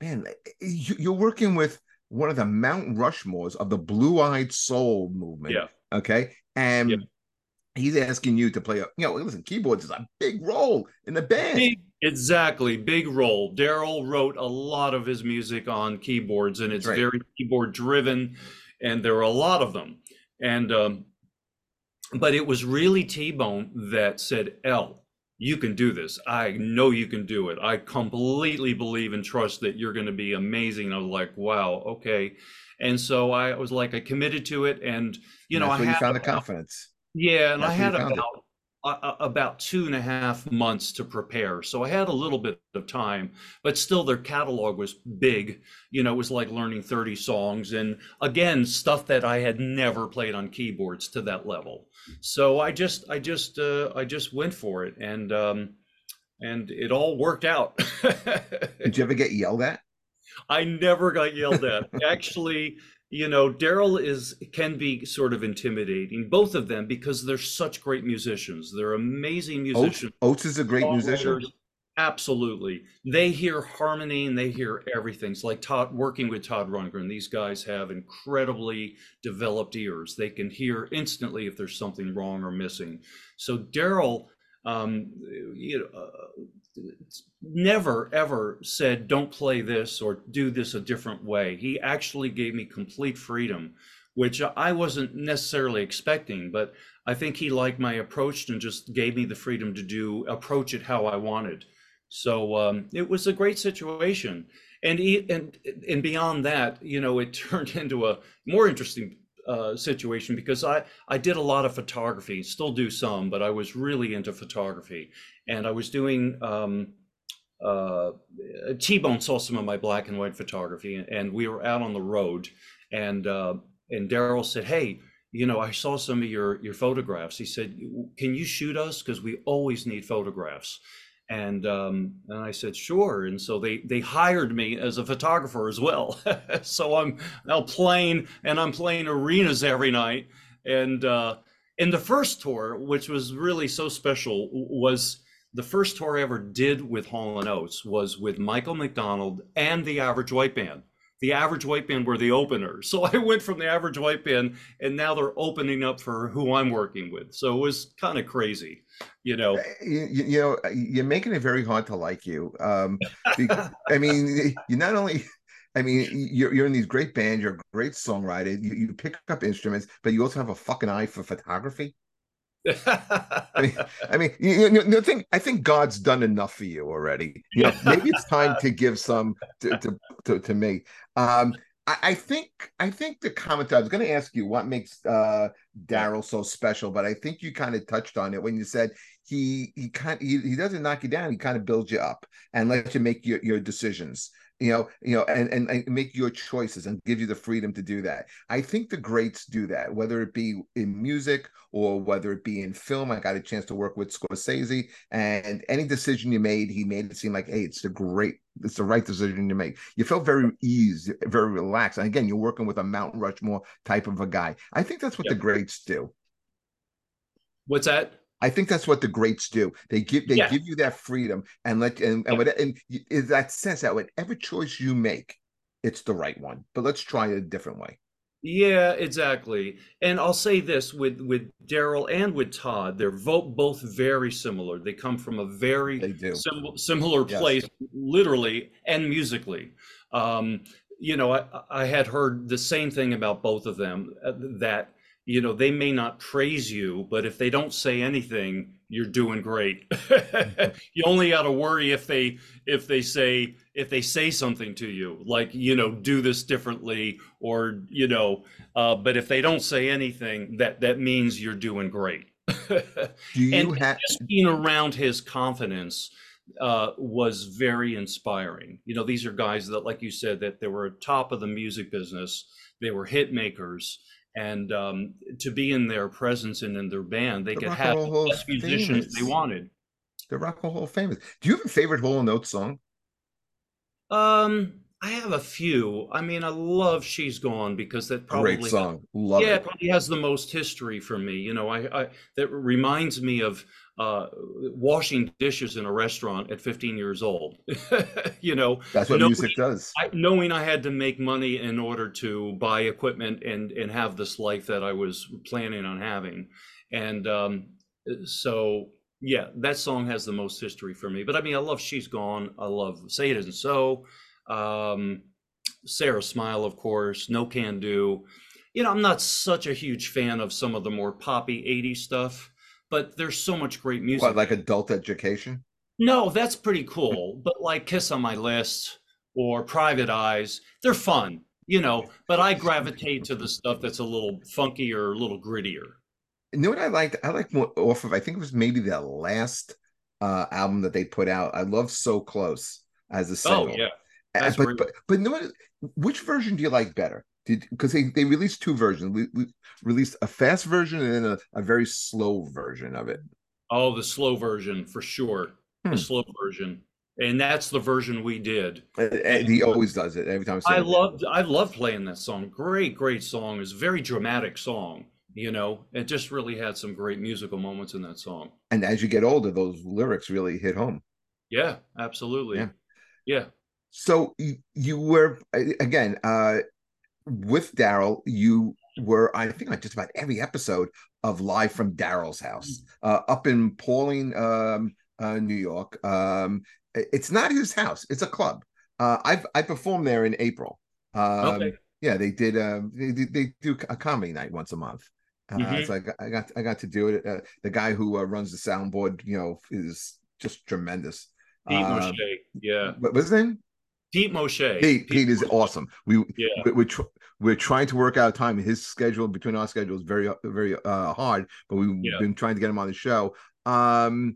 man, you- you're working with one of the Mount Rushmores of the blue-eyed soul movement. Yeah. Okay. And Yeah. he's asking you to play a you know, listen, keyboards is a big role in the band. Big, exactly, big role. Daryl wrote a lot of his music on keyboards, and it's Right. very keyboard driven, and there are a lot of them. And um, but it was really T-Bone that said, "L, you can do this. I know you can do it. I completely believe and trust that you're going to be amazing." I was like, "Wow, okay." And so I was like, I committed to it, and you know, I where you found the confidence. yeah, and I That's where had you found it. about uh, about two and a half months to prepare, so I had a little bit of time. But still, their catalog was big. You know, it was like learning thirty songs, and again, stuff that I had never played on keyboards to that level. So I just, I just, uh, I just went for it, and um, and it all worked out. Did you ever get yelled at? I never got yelled at. Actually, you know, Daryl is can be sort of intimidating, both of them, because they're such great musicians. They're amazing musicians. Oates is a great musician. Absolutely. They hear harmony and they hear everything. It's like Todd working with Todd Rundgren. These guys have incredibly developed ears. They can hear instantly if there's something wrong or missing. So Daryl, um, you know, uh, never ever said, "Don't play this" or "Do this a different way." He actually gave me complete freedom, which I wasn't necessarily expecting, but I think he liked my approach and just gave me the freedom to do approach it how I wanted. So um, it was a great situation, and e- and and beyond that, you know, it turned into a more interesting uh, situation because I I did a lot of photography, still do some, but I was really into photography, and I was doing. Um, uh, T-Bone saw some of my black and white photography, and we were out on the road, and uh, and Daryl said, "Hey, you know, I saw some of your your photographs." He said, "Can you shoot us? Because we always need photographs." And um, and I said, "Sure." And so they they hired me as a photographer as well. so I'm now playing, and I'm playing arenas every night. And uh, in the first tour, which was really so special, was the first tour I ever did with Hall and Oates was with Michael McDonald and the Average White Band. The Average White Band were the openers, so I went from the Average White Band, and now they're opening up for who I'm working with. So it was kind of crazy, you know. You, you, know, you're making it very hard to like you. Um, I mean, you not only I mean, you're you're in these great bands. You're a great songwriter. You, you pick up instruments, but you also have a fucking eye for photography. I mean, I mean, you, you know, think I think God's done enough for you already. You know, maybe it's time to give some to to to, to me. Um, I, I, think I think the comment I was going to ask you what makes uh, Daryl so special, but I think you kind of touched on it when you said he he kind he, he doesn't knock you down. He kind of builds you up and lets you make your your decisions you know you know and, and, and make your choices and give you the freedom to do that. I think the greats do that whether it be in music or whether it be in film. I got a chance to work with scorsese and any decision you made he made it seem like hey it's the great it's the right decision to make. You felt very eased very relaxed and again you're working with a mountain rushmore type of a guy. I think that's what yep. the greats do. What's that I think that's what the greats do. They give they yeah. give you that freedom and let and and, yeah. and is that sense that whatever choice you make, it's the right one. But let's try it a different way. Yeah, exactly. And I'll say this with with Daryl and with Todd, they're vote both very similar. They come from a very sim- similar place, yes. literally and musically. Um, you know, I, I had heard the same thing about both of them uh, that you know they may not praise you but if they don't say anything you're doing great. You only got to worry if they if they say if they say something to you like you know do this differently or you know uh, but if they don't say anything that that means you're doing great. Do you and have just being around his confidence uh, was very inspiring. You know these are guys that like you said that they were top of the music business. They were hit makers and um, to be in their presence and in their band, they the could Rock have the best musicians famous. they wanted. The Rock and Roll famous. Do you have a favorite Hall and Oates song? Um, I have a few. I mean, I love "She's Gone" because that probably great song. Love yeah, it. it probably has the most history for me. You know, I, I that reminds me of uh, washing dishes in a restaurant at 15 years old. you know, that's what knowing, music does. I, knowing I had to make money in order to buy equipment and and have this life that I was planning on having, and um, so yeah, that song has the most history for me. But I mean, I love "She's Gone." I love "Say It Isn't So." Um, Sara Smile, of course. No Can Do. You know, I'm not such a huge fan of some of the more poppy 80s stuff but there's so much great music. What, like adult education? No, that's pretty cool. but like Kiss on My List or Private Eyes, they're fun, you know. But I gravitate to the stuff that's a little funkier, a little grittier. You know what I liked? I like more off of. I think it was maybe the last uh, album that they put out. I love "So Close" as a single. Oh yeah, uh, but, but but no, which version do you like better? Did because they, they released two versions. We, we released a fast version and then a, a, very slow version of it. Oh, the slow version for sure. Hmm. The slow version, and that's the version we did. And he always does it every time. I love I love playing that song. Great, great song. It's a very dramatic song. You know, it just really had some great musical moments in that song. And as you get older, those lyrics really hit home. Yeah, absolutely. Yeah. Yeah. So you, you were again uh with Daryl, you were, I think, on just about every episode of Live from Daryl's house mm. uh, up in Pawling, um, uh, New York. Um, it's not his house; it's a club. Uh, I've I performed there in April. Um, okay. Yeah, they did. Um, they, they do a comedy night once a month. Uh, mm-hmm. So I got, I got I got to do it. Uh, the guy who uh, runs the soundboard, you know, is just tremendous. Pete Moshe, yeah. What was his name? Pete Moshe. Pete, Pete, Pete is awesome. We yeah. we, we're, tr- we're trying to work out time. His schedule between our schedules very very uh, hard, but we've yeah. been trying to get him on the show. Um,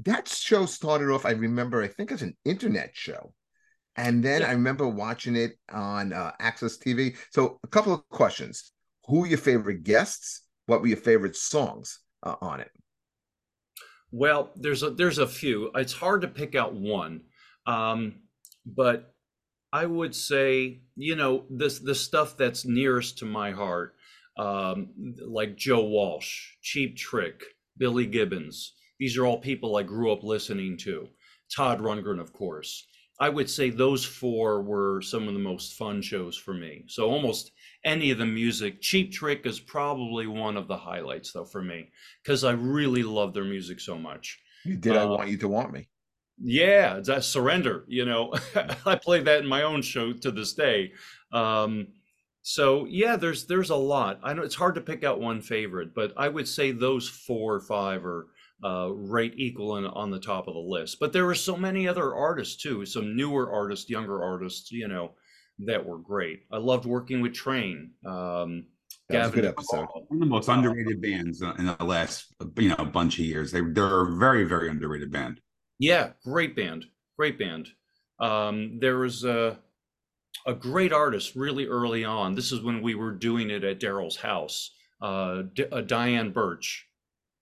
that show started off. I remember. I think as an internet show, and then yeah. I remember watching it on uh, AXS TV. So a couple of questions: Who were your favorite guests? What were your favorite songs uh, on it? Well, there's a there's a few. It's hard to pick out one. Um, but I would say, you know, this the stuff that's nearest to my heart, um, like Joe Walsh, Cheap Trick, Billy Gibbons. these are all people I grew up listening to. Todd Rundgren, of course. I would say those four were some of the most fun shows for me. So almost any of the music. Cheap Trick is probably one of the highlights though for me because I really love their music so much. You did uh, I want you to want me? Yeah, that surrender. You know, I play that in my own show to this day. Um, so yeah, there's there's a lot. I know it's hard to pick out one favorite, but I would say those four or five are uh, right equal and on the top of the list. But there were so many other artists too, some newer artists, younger artists, you know, that were great. I loved working with Train. Um, that was a good episode. One of the most underrated bands in the last, you know, bunch of years. They they're a very very underrated band. Yeah, great band, great band. Um, there was a a great artist really early on. This is when we were doing it at Daryl's house. Uh, D- uh, Diane Birch,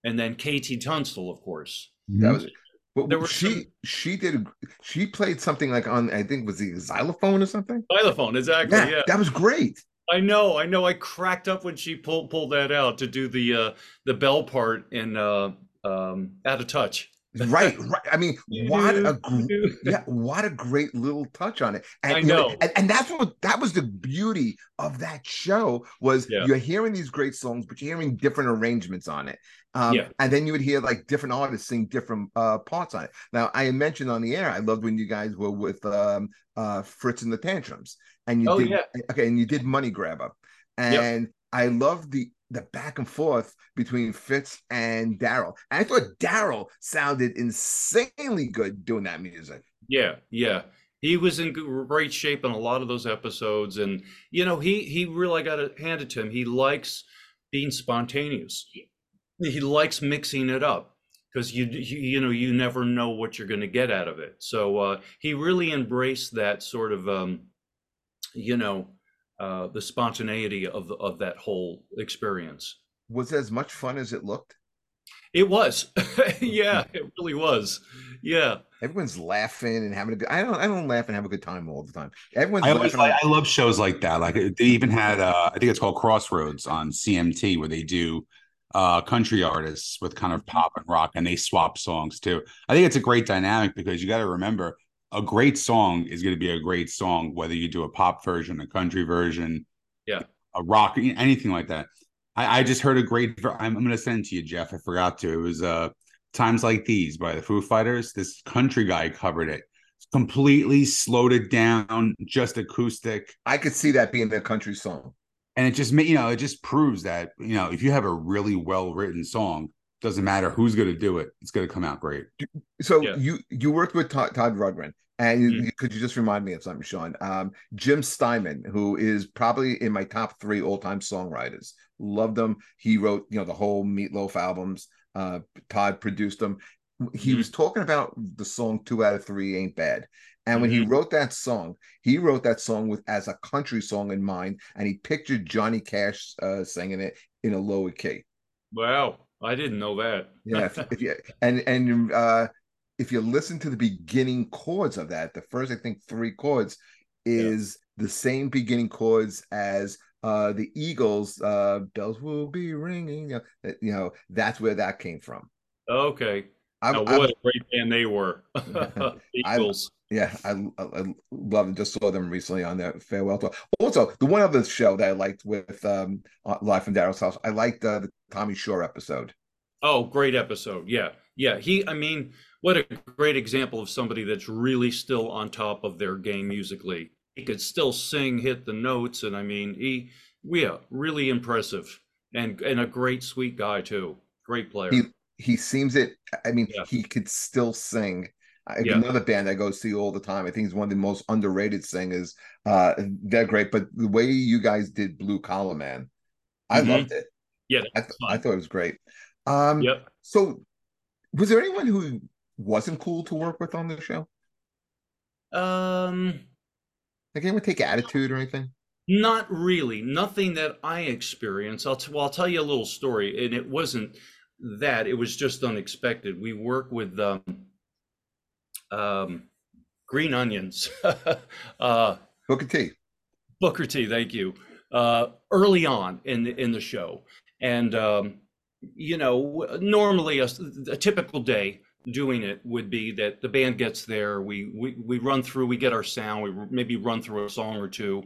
and then KT Tunstall, of course. That was well, there was she some... she did she played something like on I think was the xylophone or something. Xylophone, exactly. Yeah, yeah. that was great. I know, I know. I cracked up when she pulled pulled that out to do the uh the bell part in uh um out of touch right, right. I mean, what a yeah, what a great little touch on it. And, I know, know and, and, that's what that was the beauty of that show was yeah. you're hearing these great songs, but you're hearing different arrangements on it. Um, yeah. and then you would hear like different artists sing different uh, parts on it. Now, I mentioned on the air, I loved when you guys were with um, uh, Fitz and the Tantrums, and you oh, did yeah. okay, and you did Money Grabber, and yep. I love the the back and forth between Fitz and Daryl. I thought Daryl sounded insanely good doing that music. Yeah, yeah. He was in great shape in a lot of those episodes, and you know, he he really got to hand it to him. He likes being spontaneous. He likes mixing it up because you, you you know you never know what you're going to get out of it. So uh, he really embraced that sort of um, you know uh, the spontaneity of the, of that whole experience. Was it as much fun as it looked? It was, yeah, it really was. Yeah, everyone's laughing and having a good. I don't. I don't laugh and have a good time all the time. Everyone's. I, always, I, I love shows like that. Like they even had. Uh, I think it's called Crossroads on CMT, where they do uh, country artists with kind of pop and rock, and they swap songs too. I think it's a great dynamic because you got to remember a great song is going to be a great song, whether you do a pop version, a country version, yeah, a rock, anything like that. I, I just heard a great. I'm, I'm going to send it to you, Jeff. I forgot to. It was uh, "Times Like These" by the Foo Fighters. This country guy covered it, completely slowed it down, just acoustic. I could see that being a country song, and it just you know it just proves that you know if you have a really well written song, doesn't matter who's going to do it it's going to come out great so yeah. you you worked with todd, todd rundgren and mm-hmm. could you just remind me of something sean um, jim steinman who is probably in my top three all-time songwriters loved them he wrote you know the whole meatloaf albums uh, todd produced them he mm-hmm. was talking about the song two out of three ain't bad and when mm-hmm. he wrote that song, he wrote that song with as a country song in mind, and he pictured Johnny Cash uh, singing it in a lower key. Wow. I didn't know that. yeah, if, if, you and and uh, if you listen to the beginning chords of that, the first I think three chords is yeah. the same beginning chords as uh, the Eagles. Uh, Bells will be ringing. You know, you know, that's where that came from. Okay. I, now, what I, a great band they were. Eagles. I, yeah, I, I love them. Just saw them recently on their farewell tour. Also, the one other show that I liked with um, live from Daryl's house, I liked uh, the Tommy Shaw episode. Oh, great episode. Yeah. Yeah. He, I mean, what a great example of somebody that's really still on top of their game musically. He could still sing, hit the notes. And I mean, he, yeah, really impressive and, and a great, sweet guy too. Great player. He, he seems it. I mean, yeah. he could still sing. Yeah. Another band I go see all the time. I think he's one of the most underrated singers. Uh, they're great, but the way you guys did Blue Collar Man, I mm-hmm. loved it. Yeah, I, th- I, thought it was great. Um, yep. So, was there anyone who wasn't cool to work with on the show? Um, like anyone take attitude or anything? Not really. Nothing that I experienced. I'll t- well, I'll tell you a little story, and it wasn't that. It was just unexpected. We work with um, um, green onions. uh, Booker T. Booker T. Thank you. Uh, early on in the, in the show, and um, you know, normally a, a typical day doing it would be that the band gets there, we we we run through, we get our sound, we maybe run through a song or two,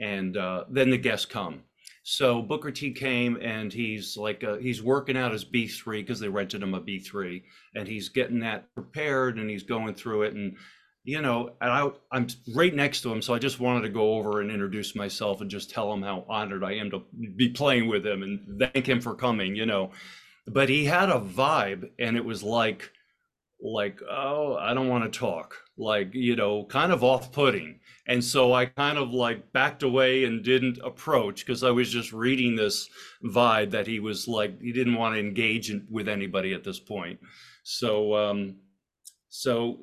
and uh, then the guests come. So Booker T came and he's like uh, he's working out his B three because they rented him a B three, and he's getting that prepared and he's going through it and you know, and I, I'm right next to him, so I just wanted to go over and introduce myself and just tell him how honored I am to be playing with him and thank him for coming, you know. But he had a vibe, and it was like, like, oh, I don't want to talk, like, you know, kind of off-putting. And so I kind of like backed away and didn't approach because I was just reading this vibe that he was like he didn't want to engage in, with anybody at this point. So um, so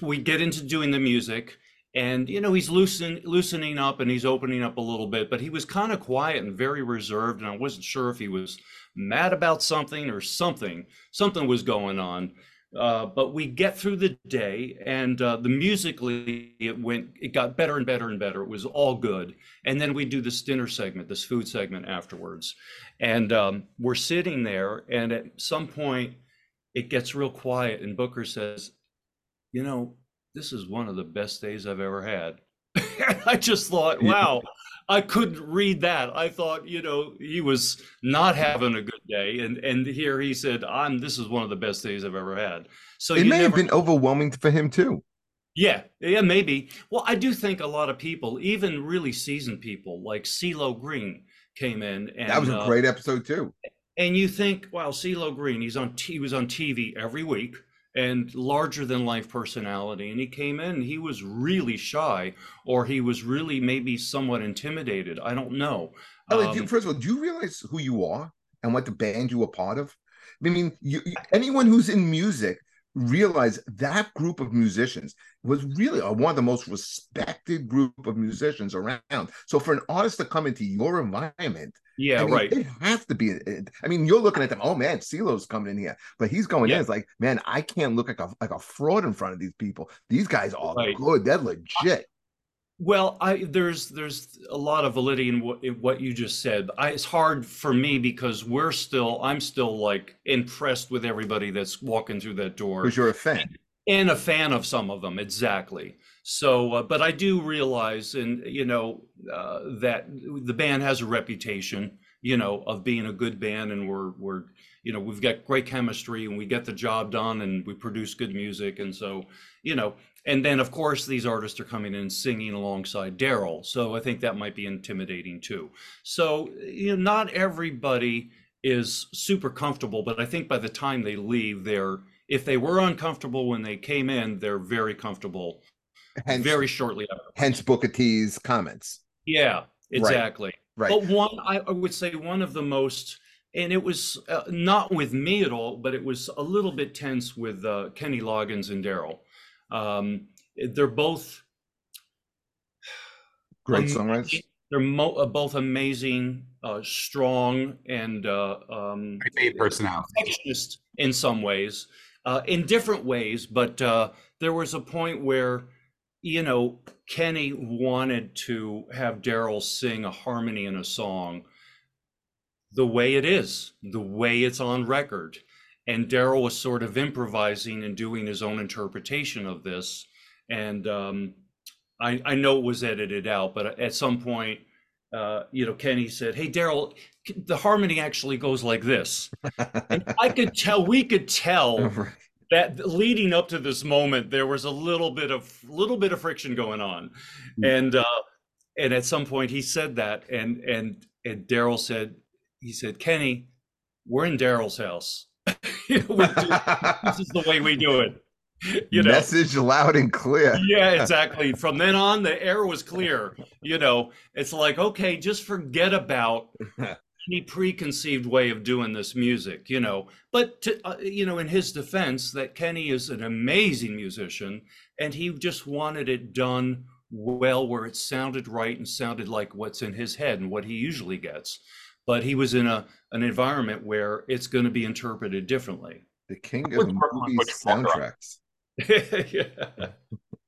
we get into doing the music, and you know he's loosen, loosening up and he's opening up a little bit, but he was kind of quiet and very reserved, and I wasn't sure if he was mad about something or something. Something was going on. Uh, but we get through the day, and uh, the musically it went, it got better and better and better. It was all good, and then we do this dinner segment, this food segment afterwards, and um, we're sitting there, and at some point, it gets real quiet, and Booker says, you know, this is one of the best days I've ever had. I just thought, wow, I couldn't read that. I thought, you know, he was not having a good day, and and here he said, "I'm. This is one of the best days I've ever had." So it may never, have been overwhelming for him too. Yeah, yeah, maybe. Well, I do think a lot of people, even really seasoned people, like CeeLo Green, came in, and that was a uh, great episode too. And you think, wow, CeeLo Green, he's on, T- he was on TV every week and larger than life personality. And he came in, he was really shy, or he was really maybe somewhat intimidated. I don't know. Um, first of all, do you realize who you are and what the band you were part of? I mean, you, anyone who's in music realize that group of musicians was really one of the most respected group of musicians around. So for an artist to come into your environment, yeah, I mean, right, it has to be. I mean, you're looking at them. Oh man, CeeLo's coming in here, but he's going yeah. in. It's like, man, I can't look like a like a fraud in front of these people. These guys are right. good. They're legit. Well, I there's there's a lot of validity in what, in what you just said. I, it's hard for me because we're still I'm still like impressed with everybody that's walking through that door. Because you're a fan. And a fan of some of them, exactly. So, uh, but I do realize, and you know, uh, that the band has a reputation, you know, of being a good band, and we're we're you know we've got great chemistry, and we get the job done, and we produce good music, and so you know, and then of course these artists are coming in singing alongside Daryl, so I think that might be intimidating too. So you know, not everybody is super comfortable, but I think by the time they leave, they're if they were uncomfortable when they came in, they're very comfortable hence, very shortly after. Hence Booker T's comments. Yeah, exactly. Right. right. But one, I would say one of the most, and it was uh, not with me at all, but it was a little bit tense with uh, Kenny Loggins and Daryl. Um, they're both great songwriters. They're mo- uh, both amazing, uh, strong, and uh, um, personality. in some ways, uh, in different ways. But there was a point where you know, Kenny wanted to have Daryl sing a harmony in a song the way it is, the way it's on record. And Daryl was sort of improvising and doing his own interpretation of this. And um, I, I know it was edited out, but at some point, uh, you know, Kenny said, Hey, Daryl, the harmony actually goes like this. and I could tell, we could tell that leading up to this moment, there was a little bit of little bit of friction going on, mm-hmm. and uh, and at some point he said that, and and and Daryl said, he said, Kenny, we're in Daryl's house. this is the way we do it. You know? Message loud and clear. yeah, exactly. From then on, the air was clear. You know, it's like, okay, just forget about any preconceived way of doing this music, you know. But to, uh, you know, in his defense, that Kenny is an amazing musician, and he just wanted it done well, where it sounded right and sounded like what's in his head and what he usually gets. But he was in a an environment where it's going to be interpreted differently. The king of movie soundtracks. yeah.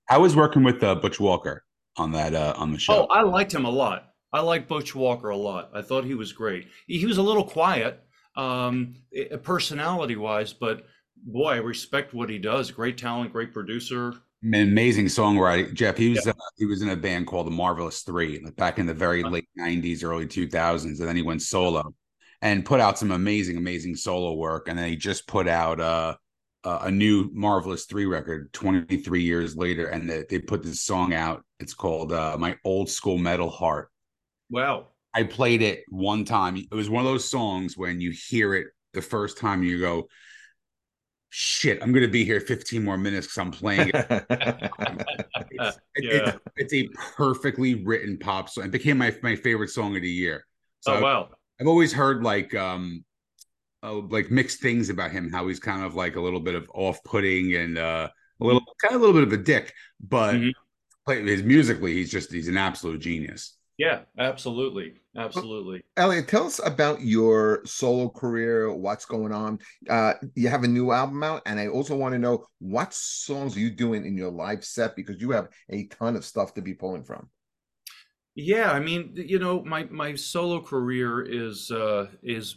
I was working with uh, Butch Walker on that uh, on the show. Oh, I liked him a lot. I like Butch Walker a lot. I thought he was great. He was a little quiet, um, personality wise, but boy, I respect what he does. Great talent, great producer. Amazing songwriting, Jeff. He was yeah. uh, he was in a band called the Marvelous Three, like back in the very late '90s, early 2000s, and then he went solo and put out some amazing, amazing solo work. And then he just put out uh, a new Marvelous Three record 23 years later, and they, they put this song out. It's called uh, "My Old School Metal Heart." Wow! I played it one time. It was one of those songs when you hear it the first time, you go, shit, I'm going to be here 15 more minutes because I'm playing it. it's, yeah. it, it's, a perfectly written pop song. It became my, my favorite song of the year. So oh, wow. I've always heard like, um, uh, like mixed things about him, how he's kind of like a little bit of off putting and uh, a little, kind of a little bit of a dick, but mm-hmm. his musically, he's just, he's an absolute genius. Yeah, absolutely. Absolutely. Well, Eliot, tell us about your solo career, what's going on. Uh, you have a new album out, and I also want to know what songs are you doing in your live set because you have a ton of stuff to be pulling from. Yeah, I mean, you know, my my solo career is uh is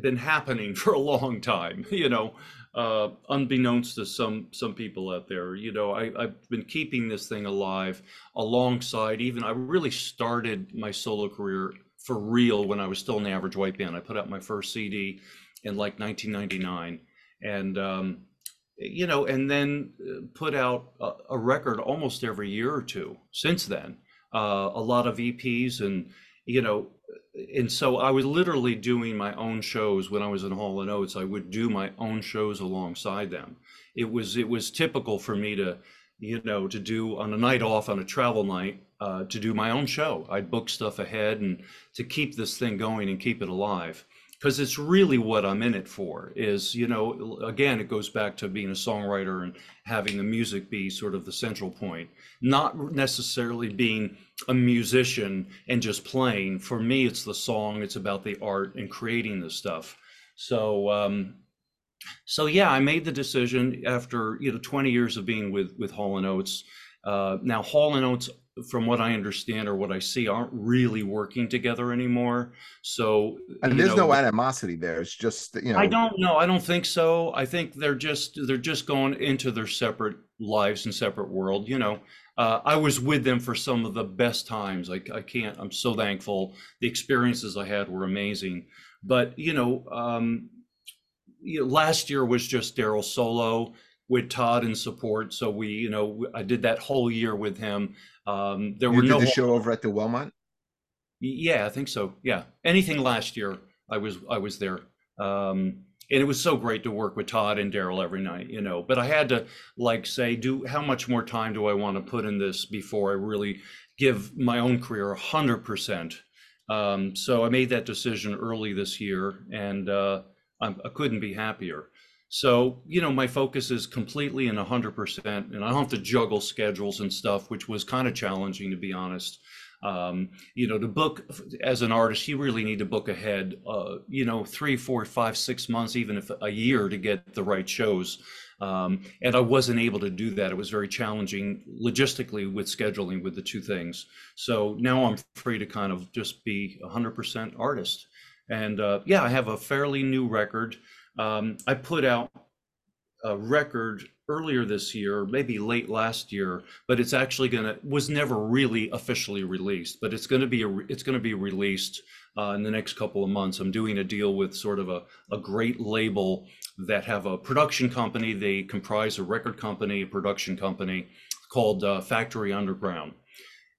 been happening for a long time, you know, uh unbeknownst to some some people out there. You know, I I've been keeping this thing alive alongside even I really started my solo career for real when I was still the average white band. I put out my first CD in like 1999 and um you know, and then uh, put out a, a record almost every year or two since then uh, a lot of EPs and you know and so I was literally doing my own shows when I was in Hall and Oates. I would do my own shows alongside them. It was it was typical for me to you know to do on a night off on a travel night uh, to do my own show. I'd book stuff ahead and to keep this thing going and keep it alive because it's really what I'm in it for is, you know, again, it goes back to being a songwriter and having the music be sort of the central point, not necessarily being a musician and just playing. For me, it's the song, it's about the art and creating the stuff. So, um, so yeah, I made the decision after, you know, 20 years of being with, with Hall and Oates. Uh, now Hall and Oates from what I understand or what I see, aren't really working together anymore. So, and there's know, no animosity there. It's just you know. I don't know. I don't think so. I think they're just they're just going into their separate lives and separate world. You know, uh, I was with them for some of the best times. I, I can't. I'm so thankful. The experiences I had were amazing. But you know, um, you know, last year was just Daryl solo with Todd in support. So we, you know, I did that whole year with him. Um, there you were did no the show over at the Wellmont. Yeah, I think so. Yeah, anything last year, I was I was there, um, and it was so great to work with Todd and Daryl every night. You know, but I had to like say, do how much more time do I want to put in this before I really give my own career a hundred percent. Um, so I made that decision early this year, and uh, I couldn't be happier. So, you know, my focus is completely and 100%, and I don't have to juggle schedules and stuff, which was kind of challenging, to be honest. Um, you know, to book as an artist, you really need to book ahead, uh, you know, three, four, five, six months, even if a year to get the right shows. Um, and I wasn't able to do that. It was very challenging logistically with scheduling with the two things. So now I'm free to kind of just be 100% artist. And uh, yeah, I have a fairly new record. Um, I put out a record earlier this year, maybe late last year, but it's actually gonna was never really officially released, but it's gonna be a, it's gonna be released uh, in the next couple of months. I'm doing a deal with sort of a, a great label that have a production company. They comprise a record company, a production company called uh, Factory Underground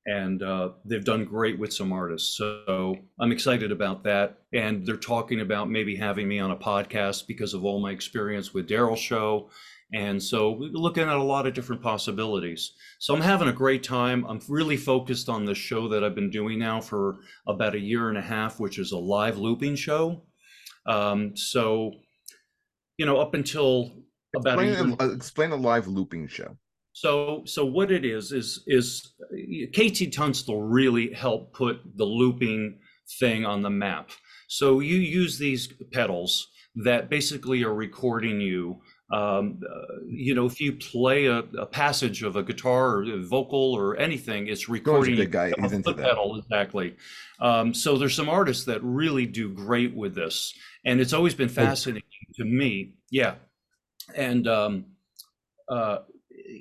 and uh, they've done great with some artists. So I'm excited about that. And they're talking about maybe having me on a podcast because of all my experience with Daryl Show. And so we're looking at a lot of different possibilities. So I'm having a great time. I'm really focused on the show that I've been doing now for about a year and a half, which is a live looping show. Um, so, you know, up until about explain, a, explain a live looping show. So, so what it is is is KT Tunstall really helped put the looping thing on the map. So you use these pedals that basically are recording you Um, uh, you know, if you play a, a, passage of a guitar or a vocal or anything, it's recording the guy. He's into that. pedal exactly. Um, so there's some artists that really do great with this, and it's always been fascinating to me. Yeah, and um, uh,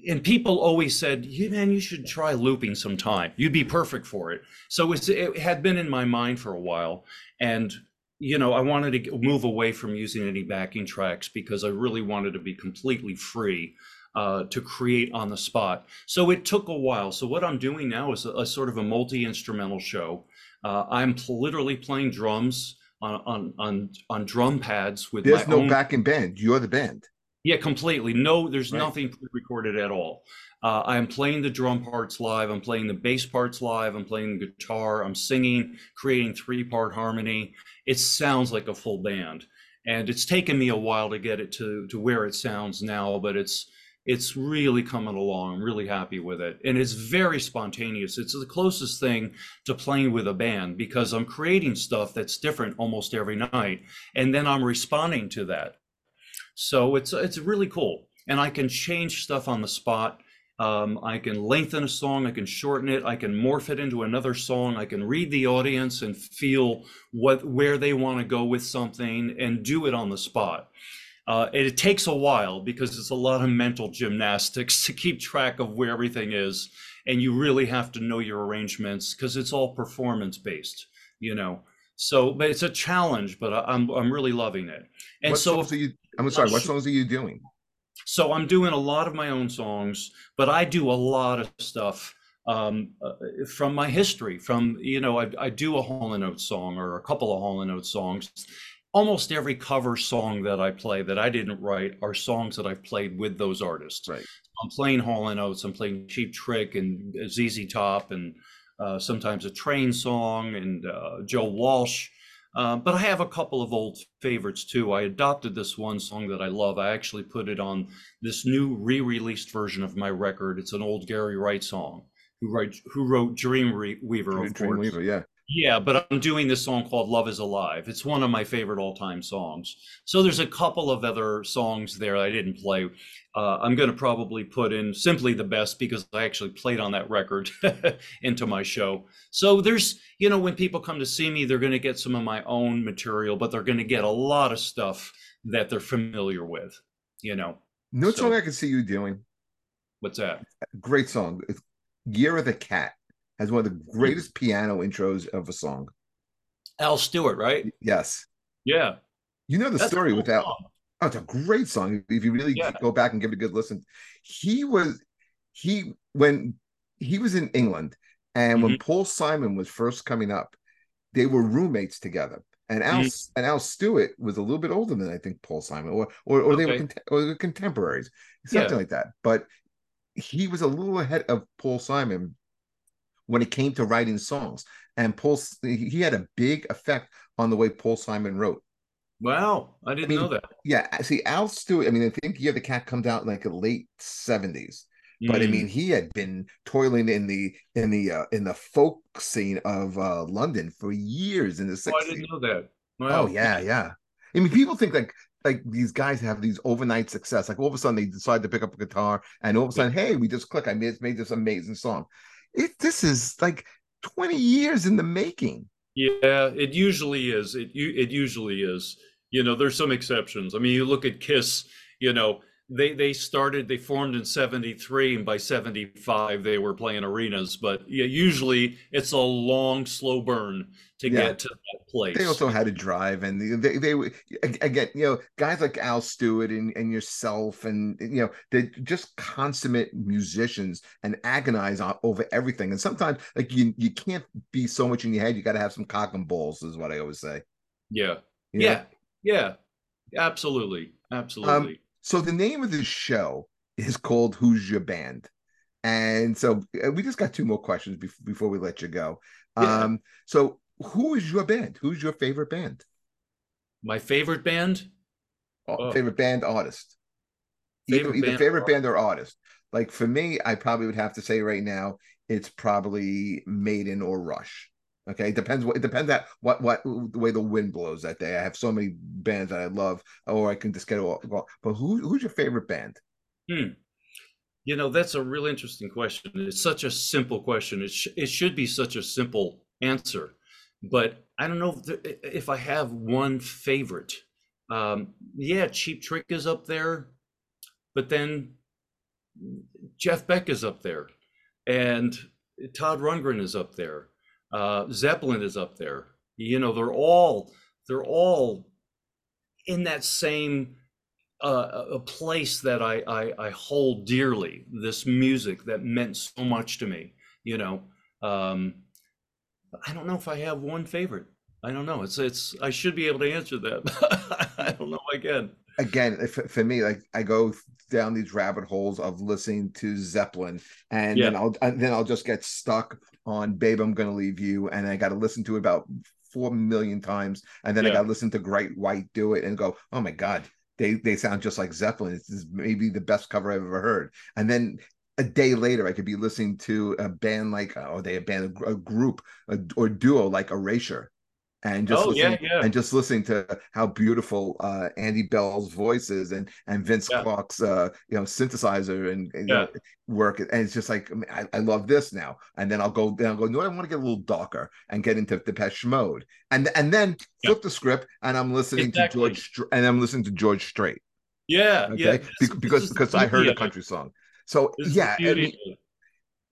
and people always said, "You man, you should try looping sometime. You'd be perfect for it." So it had been in my mind for a while, and you know, I wanted to move away from using any backing tracks because I really wanted to be completely free uh, to create on the spot. So it took a while. So what I'm doing now is a, a sort of a multi-instrumental show. Uh, I'm literally playing drums on on on, on drum pads with. There's no own... backing band. You're the band. Yeah, completely. No, there's right. nothing pre-recorded at all. Uh, I'm playing the drum parts live. I'm playing the bass parts live. I'm playing the guitar. I'm singing, creating three-part harmony. It sounds like a full band, and it's taken me a while to get it to to where it sounds now. But it's it's really coming along. I'm really happy with it, and it's very spontaneous. It's the closest thing to playing with a band because I'm creating stuff that's different almost every night, and then I'm responding to that. So it's it's really cool, and I can change stuff on the spot. Um, I can lengthen a song, I can shorten it, I can morph it into another song, I can read the audience and feel what where they want to go with something and do it on the spot. Uh, it, takes a while because it's a lot of mental gymnastics to keep track of where everything is, and you really have to know your arrangements because it's all performance based, you know. So, but it's a challenge, but I, am I'm really loving it. And what so, if you? I'm sorry. What songs are you doing? So I'm doing a lot of my own songs, but I do a lot of stuff um, uh, from my history. From you know, I, I do a Hall and Oates song or a couple of Hall and Oates songs. Almost every cover song that I play that I didn't write are songs that I've played with those artists. Right. I'm playing Hall and Oates. I'm playing Cheap Trick and ZZ Top and uh, sometimes a train song and uh, Joe Walsh. Uh, but I have a couple of old favorites too. I adopted this one song that I love. I actually put it on this new re-released version of my record. It's an old Gary Wright song, who wrote who wrote Dreamweaver, Dream, of course. Dreamweaver, yeah. Yeah, but I'm doing this song called Love is Alive. It's one of my favorite all time songs. So there's a couple of other songs there I didn't play. Uh, I'm going to probably put in simply the best because I actually played on that record into my show. So there's, you know, when people come to see me, they're going to get some of my own material, but they're going to get a lot of stuff that they're familiar with, you know. No so, song I can see you doing. What's that? Great song. It's Year of the Cat has one of the greatest piano intros of a song. Al Stewart, right? Yes. Yeah. You know the That's story cool without. Song. Oh, it's a great song. If you really yeah. go back and give it a good listen, he was he when he was in England, and mm-hmm. when Paul Simon was first coming up, they were roommates together. And Al mm-hmm. and Al Stewart was a little bit older than I think Paul Simon, or or, or okay. they were cont- or contemporaries, something yeah. like that. But he was a little ahead of Paul Simon when it came to writing songs. And Paul, he had a big effect on the way Paul Simon wrote. Wow, I didn't I mean, know that. Yeah, see, Al Stewart. I mean, I think "Yeah, the Cat" comes out in like the late seventies, mm. but I mean, mm. he had been toiling in the in the uh, in the folk scene of uh, London for years in the sixties. Oh, I didn't know that. Wow. Oh yeah, yeah. I mean, people think like like these guys have these overnight success. Like all of a sudden they decide to pick up a guitar, and all of a sudden, hey, we just click. I made, made this amazing song it this is like 20 years in the making. Yeah, it usually is. It it usually is. You know, there's some exceptions. I mean, you look at Kiss, you know, they they started they formed in 73 and by 75 they were playing arenas but yeah usually it's a long slow burn to yeah. get to that place. They also had to drive and they, they again you know guys like al stewart and, and yourself and you know they're just consummate musicians and agonize over everything and sometimes like you you can't be so much in your head you got to have some cock and balls is what i always say. Yeah. You know? yeah yeah. Absolutely. Absolutely. Um, so the name of this show is called Who's Your Band? And so uh, we just got two more questions before, before we let you go. Yeah. Um, so who is your band? Who's your favorite band? My favorite band? Oh. Favorite band artist. Favorite either, either favorite band or artist. Like for me, I probably would have to say right now, it's probably Maiden or Rush. Okay, it depends what it depends at what what the way the wind blows that day. I have so many bands that I love, or I can just get all. But who who's your favorite band? Hmm. You know, that's a real interesting question. It's such a simple question. It sh- it should be such a simple answer, but I don't know if, if I have one favorite. Um, yeah, Cheap Trick is up there, but then Jeff Beck is up there, and Todd Rundgren is up there. Uh, Zeppelin is up there. You know, they're all they're all in that same uh, a place that I, I I hold dearly. This music that meant so much to me. You know, um, I don't know if I have one favorite. I don't know. It's it's. I should be able to answer that. I don't know again. Again, for, for me, like I go down these rabbit holes of listening to Zeppelin, and Yeah. then I'll and then I'll just get stuck on "Babe, I'm Gonna Leave You," and I got to listen to it about four million times, and then I got to listen to Great White do it, and go, "Oh my god, they they sound just like Zeppelin. This is maybe the best cover I've ever heard." And then a day later, I could be listening to a band like, oh, they a band, a group, a, or duo like Erasure, and just Oh, listening, yeah. and just listening to how beautiful uh, Andy Bell's voice is, and and Vince Yeah. Clarke's uh, you know synthesizer and, and, you know, work, and it's just like I, mean, I, love this now. And then I'll go, then I'll go. No, I want to get a little darker and get into Depeche Mode, and and then Yeah. flip the script, and I'm listening Exactly. to George, and I'm listening to George Strait, Yeah, okay, yeah. Be- because because I heard a country song. So yeah, I mean,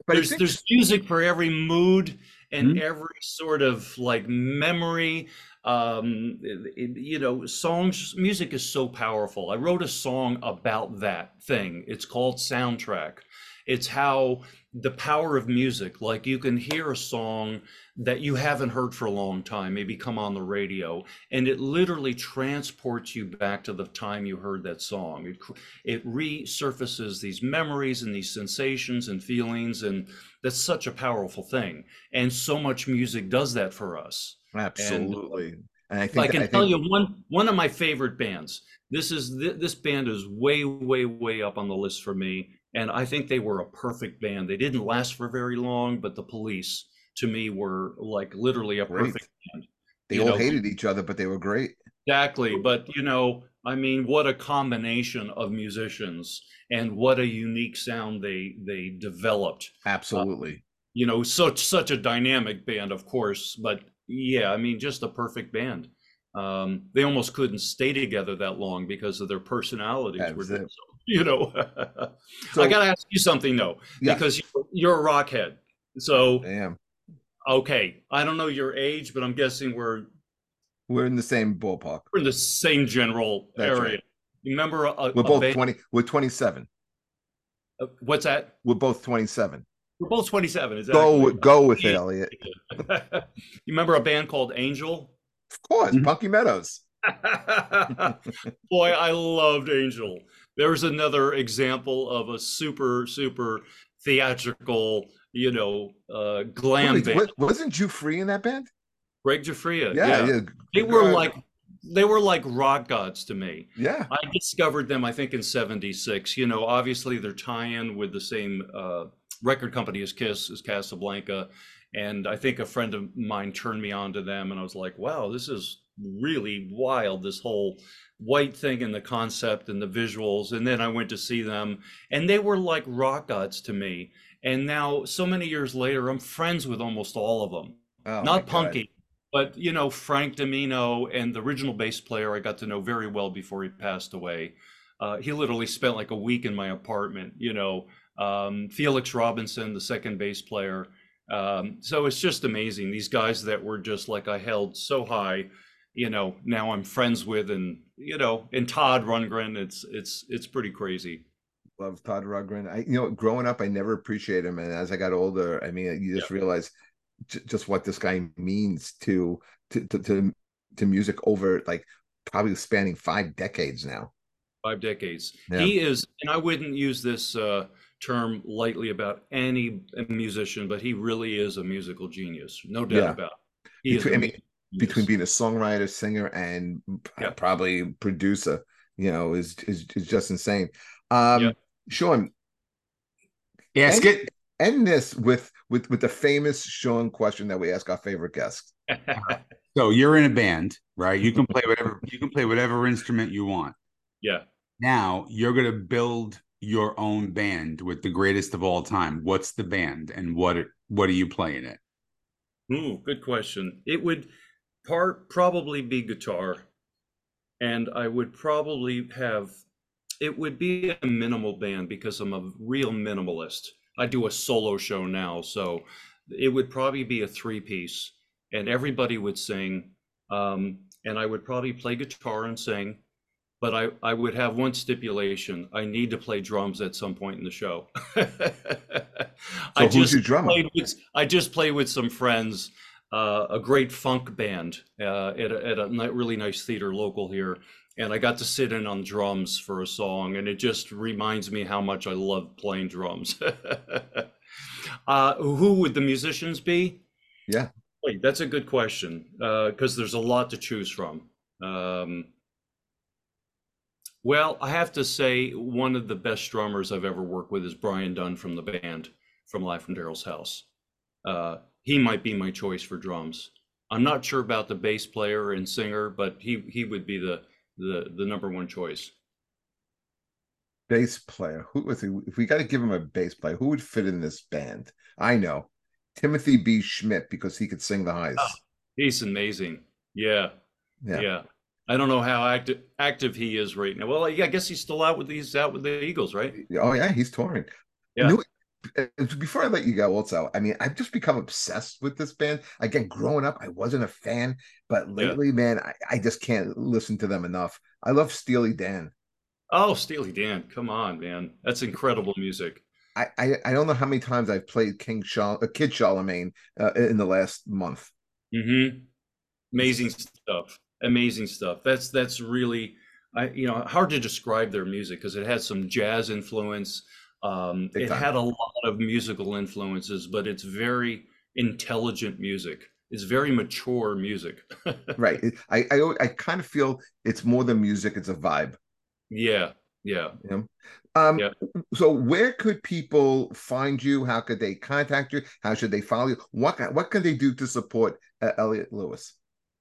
but there's there's music for every mood and Mhm. every sort of like memory um it- you know songs music is so powerful. I wrote a song about that thing. It's called soundtrack. It's how the power of music like you can hear a song that you haven't heard for a long time maybe come on the radio and it literally transports you back to the time you heard that song. It, it resurfaces these memories and these sensations and feelings and that's such a powerful thing and so much music does that for us uh, absolutely, and I think i that- can I tell think- you one one of my favorite bands this is th- this band is way way way up on the list for me and i think they were a perfect band they didn't last for very long but the police to me were like literally a Great. perfect band they you all know, hated each other, but they were great. Exactly, but you know, I mean, what a combination of musicians and what a unique sound they they developed. Absolutely. You know, such such a dynamic band, of course, but yeah, I mean, just a perfect band. Um, they almost couldn't stay together that long because of their personalities. That were so- you know, So I gotta ask you something though, because you- you're a rockhead. So damn, okay, I don't know your age, but I'm guessing we're we're in the same ballpark. we're in the same general That's area. right. Remember a, a We're both band- twenty. We're twenty-seven. Uh, What's that? We're both twenty-seven. We're both 27. Is Exactly. Go with, go with it, Eliot. you remember a band called Angel? Of course, Mhm. Punky Meadows. Boy, I loved Angel. There's another example of a super, super theatrical, you know, uh, glam Wait, band. wasn't Giuffria in that band? Greg Giuffria. Yeah, yeah. They were Uh, like they were like rock gods to me. yeah. I discovered them, I think, in '76. You know, obviously their tie-in with the same uh, record company as Kiss, as Casablanca, and I think a friend of mine turned me on to them, and I was like, "Wow, this is really wild! This whole white thing and the concept and the visuals." And then I went to see them, and they were like rock gods to me. And now, so many years later, I'm friends with almost all of them Oh, not God. But you know Frank DiMino and the original bass player I got to know very well before he passed away. Uh, he literally spent like a week in my apartment. You know, um, Felix Robinson, the second bass player. Um, so it's just amazing. These guys that were just like I held so high. You know, now I'm friends with, and you know, and Todd Rundgren. It's it's it's pretty crazy. Love Todd Rundgren. I, you know, growing up, I never appreciated him, and as I got older, I mean, you just realize j- just what this guy means to to to to, to music over like probably spanning five decades now. five decades. Yeah. He is, and I wouldn't use this uh, term lightly about any musician, but he really is a musical genius, no doubt Yeah. about it. He is Between- a I mean, musical Between being a songwriter, singer, and Yeah. probably producer, you know, is is, is just insane. Um, Yeah. Sean, Ask Any- it. End this with with with the famous Sean question that we ask our favorite guests. so you're in a band, right? You can play whatever you can play whatever instrument you want. Yeah. Now you're gonna build your own band with the greatest of all time. What's the band and what what are you playing it? Ooh, good question. It would part probably be guitar, and I would probably have it would be a minimal band because I'm a real minimalist. I do a solo show now, so it would probably be a three piece, and everybody would sing, um, and I would probably play guitar and sing, but I, I would have one stipulation: I need to play drums at some point in the show. so I just your drummer? With, I just play with some friends, uh, a great funk band uh, at a, at a really nice theater local here, and I got to sit in on drums for a song, and it just reminds me how much I love playing drums. uh, who would the musicians be? Yeah, Wait, that's a good question because uh, there's a lot to choose from. Um, well, I have to say one of the best drummers I've ever worked with is Brian Dunne from the band from Live from Daryl's House. Uh, he might be my choice for drums. I'm not sure about the bass player and singer, but he he would be the the the number one choice. Bass player. Who was he? If we got to give him a bass player, who would fit in this band? I know Timothy B. Schmit because he could sing the highs. Oh, he's amazing. Yeah. yeah. Yeah. I don't know how active active he is right now. Well, yeah, I guess he's still out with these out with the Eagles, right? Oh yeah, he's touring. Yeah. Before I let you go, also, I mean, I've just become obsessed with this band. Again, growing up, I wasn't a fan, but lately, yeah. man, I, I, just can't listen to them enough. I love Steely Dan. Oh, Steely Dan, come on, man, that's incredible music. I I, I don't know how many times I've played King Char- uh, Kid Charlemagne uh, in the last month. Mm-hmm. Amazing stuff. Amazing stuff. That's that's really, I you know, hard to describe their music because it has some jazz influence um, it had a lot of musical influences, but it's very intelligent music. It's very mature music. right. I, I I kind of feel it's more than music; it's a vibe. Yeah. Yeah. yeah. Um, yeah. So, where could people find you? How could they contact you? How should they follow you? What what can they do to support uh, Eliot Lewis?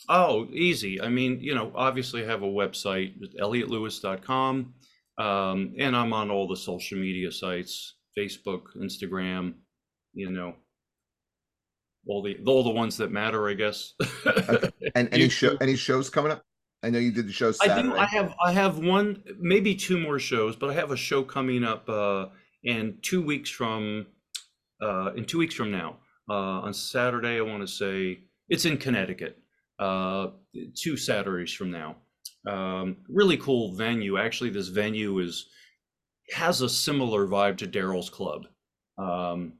Oh, easy. I mean, you know, obviously I have a website, eliotlewis.com. Um, and I'm on all the social media sites, Facebook, Instagram, you know, all the all the ones that matter, I guess. and any show any shows coming up? I know you did the show Saturday. I do. I have I have one, maybe two more shows, but I have a show coming up uh, in two weeks from uh, in two weeks from now. Uh, on Saturday, I want to say it's in Connecticut. Uh, two Saturdays from now. Um, really cool venue. Actually, this venue is has a similar vibe to Daryl's Club. Um,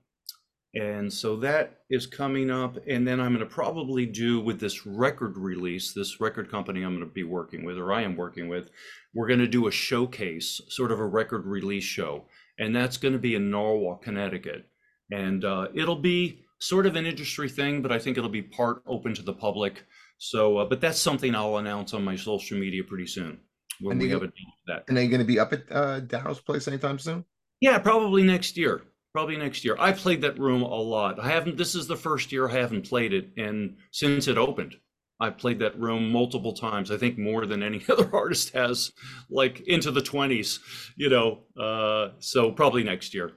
and so that is coming up. And then I'm going to probably do with this record release, this record company I'm going to be working with, or I am working with, we're going to do a showcase, sort of a record release show. And that's going to be in Norwalk, Connecticut. And uh, it'll be sort of an industry thing, but I think it'll be part open to the public. So, uh, but that's something I'll announce on my social media pretty soon when and we have a date for that. And are you going to be up at uh, Daryl's place anytime soon? Yeah, probably next year. Probably next year. I played that room a lot. I haven't. This is the first year I haven't played it, and since it opened, I've played that room multiple times. I think more than any other artist has, like into the twenties. You know, uh, so probably next year.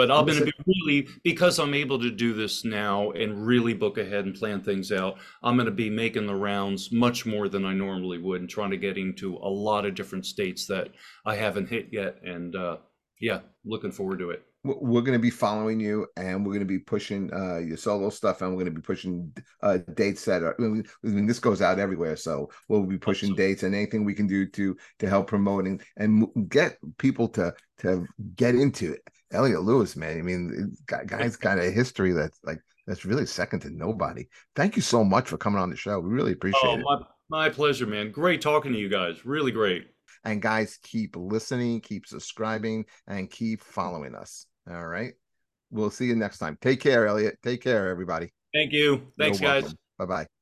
But I'm going to be really, because I'm able to do this now and really book ahead and plan things out, I'm going to be making the rounds much more than I normally would and trying to get into a lot of different states that I haven't hit yet. And uh, yeah, looking forward to it. We're going to be following you and we're going to be pushing uh, your solo stuff and we're going to be pushing uh, dates that are, I mean, I mean, this goes out everywhere. So we'll be pushing Absolutely. dates and anything we can do to to help promoting and get people to to get into it Eliot Lewis, man. I mean, guy's got a history that's like that's really second to nobody. Thank you so much for coming on the show. We really appreciate oh, my, it. My pleasure, man. Great talking to you guys. Really great. And guys, keep listening, keep subscribing, and keep following us. All right. We'll see you next time. Take care, Eliot. Take care, everybody. Thank you. Thanks, guys. Bye bye.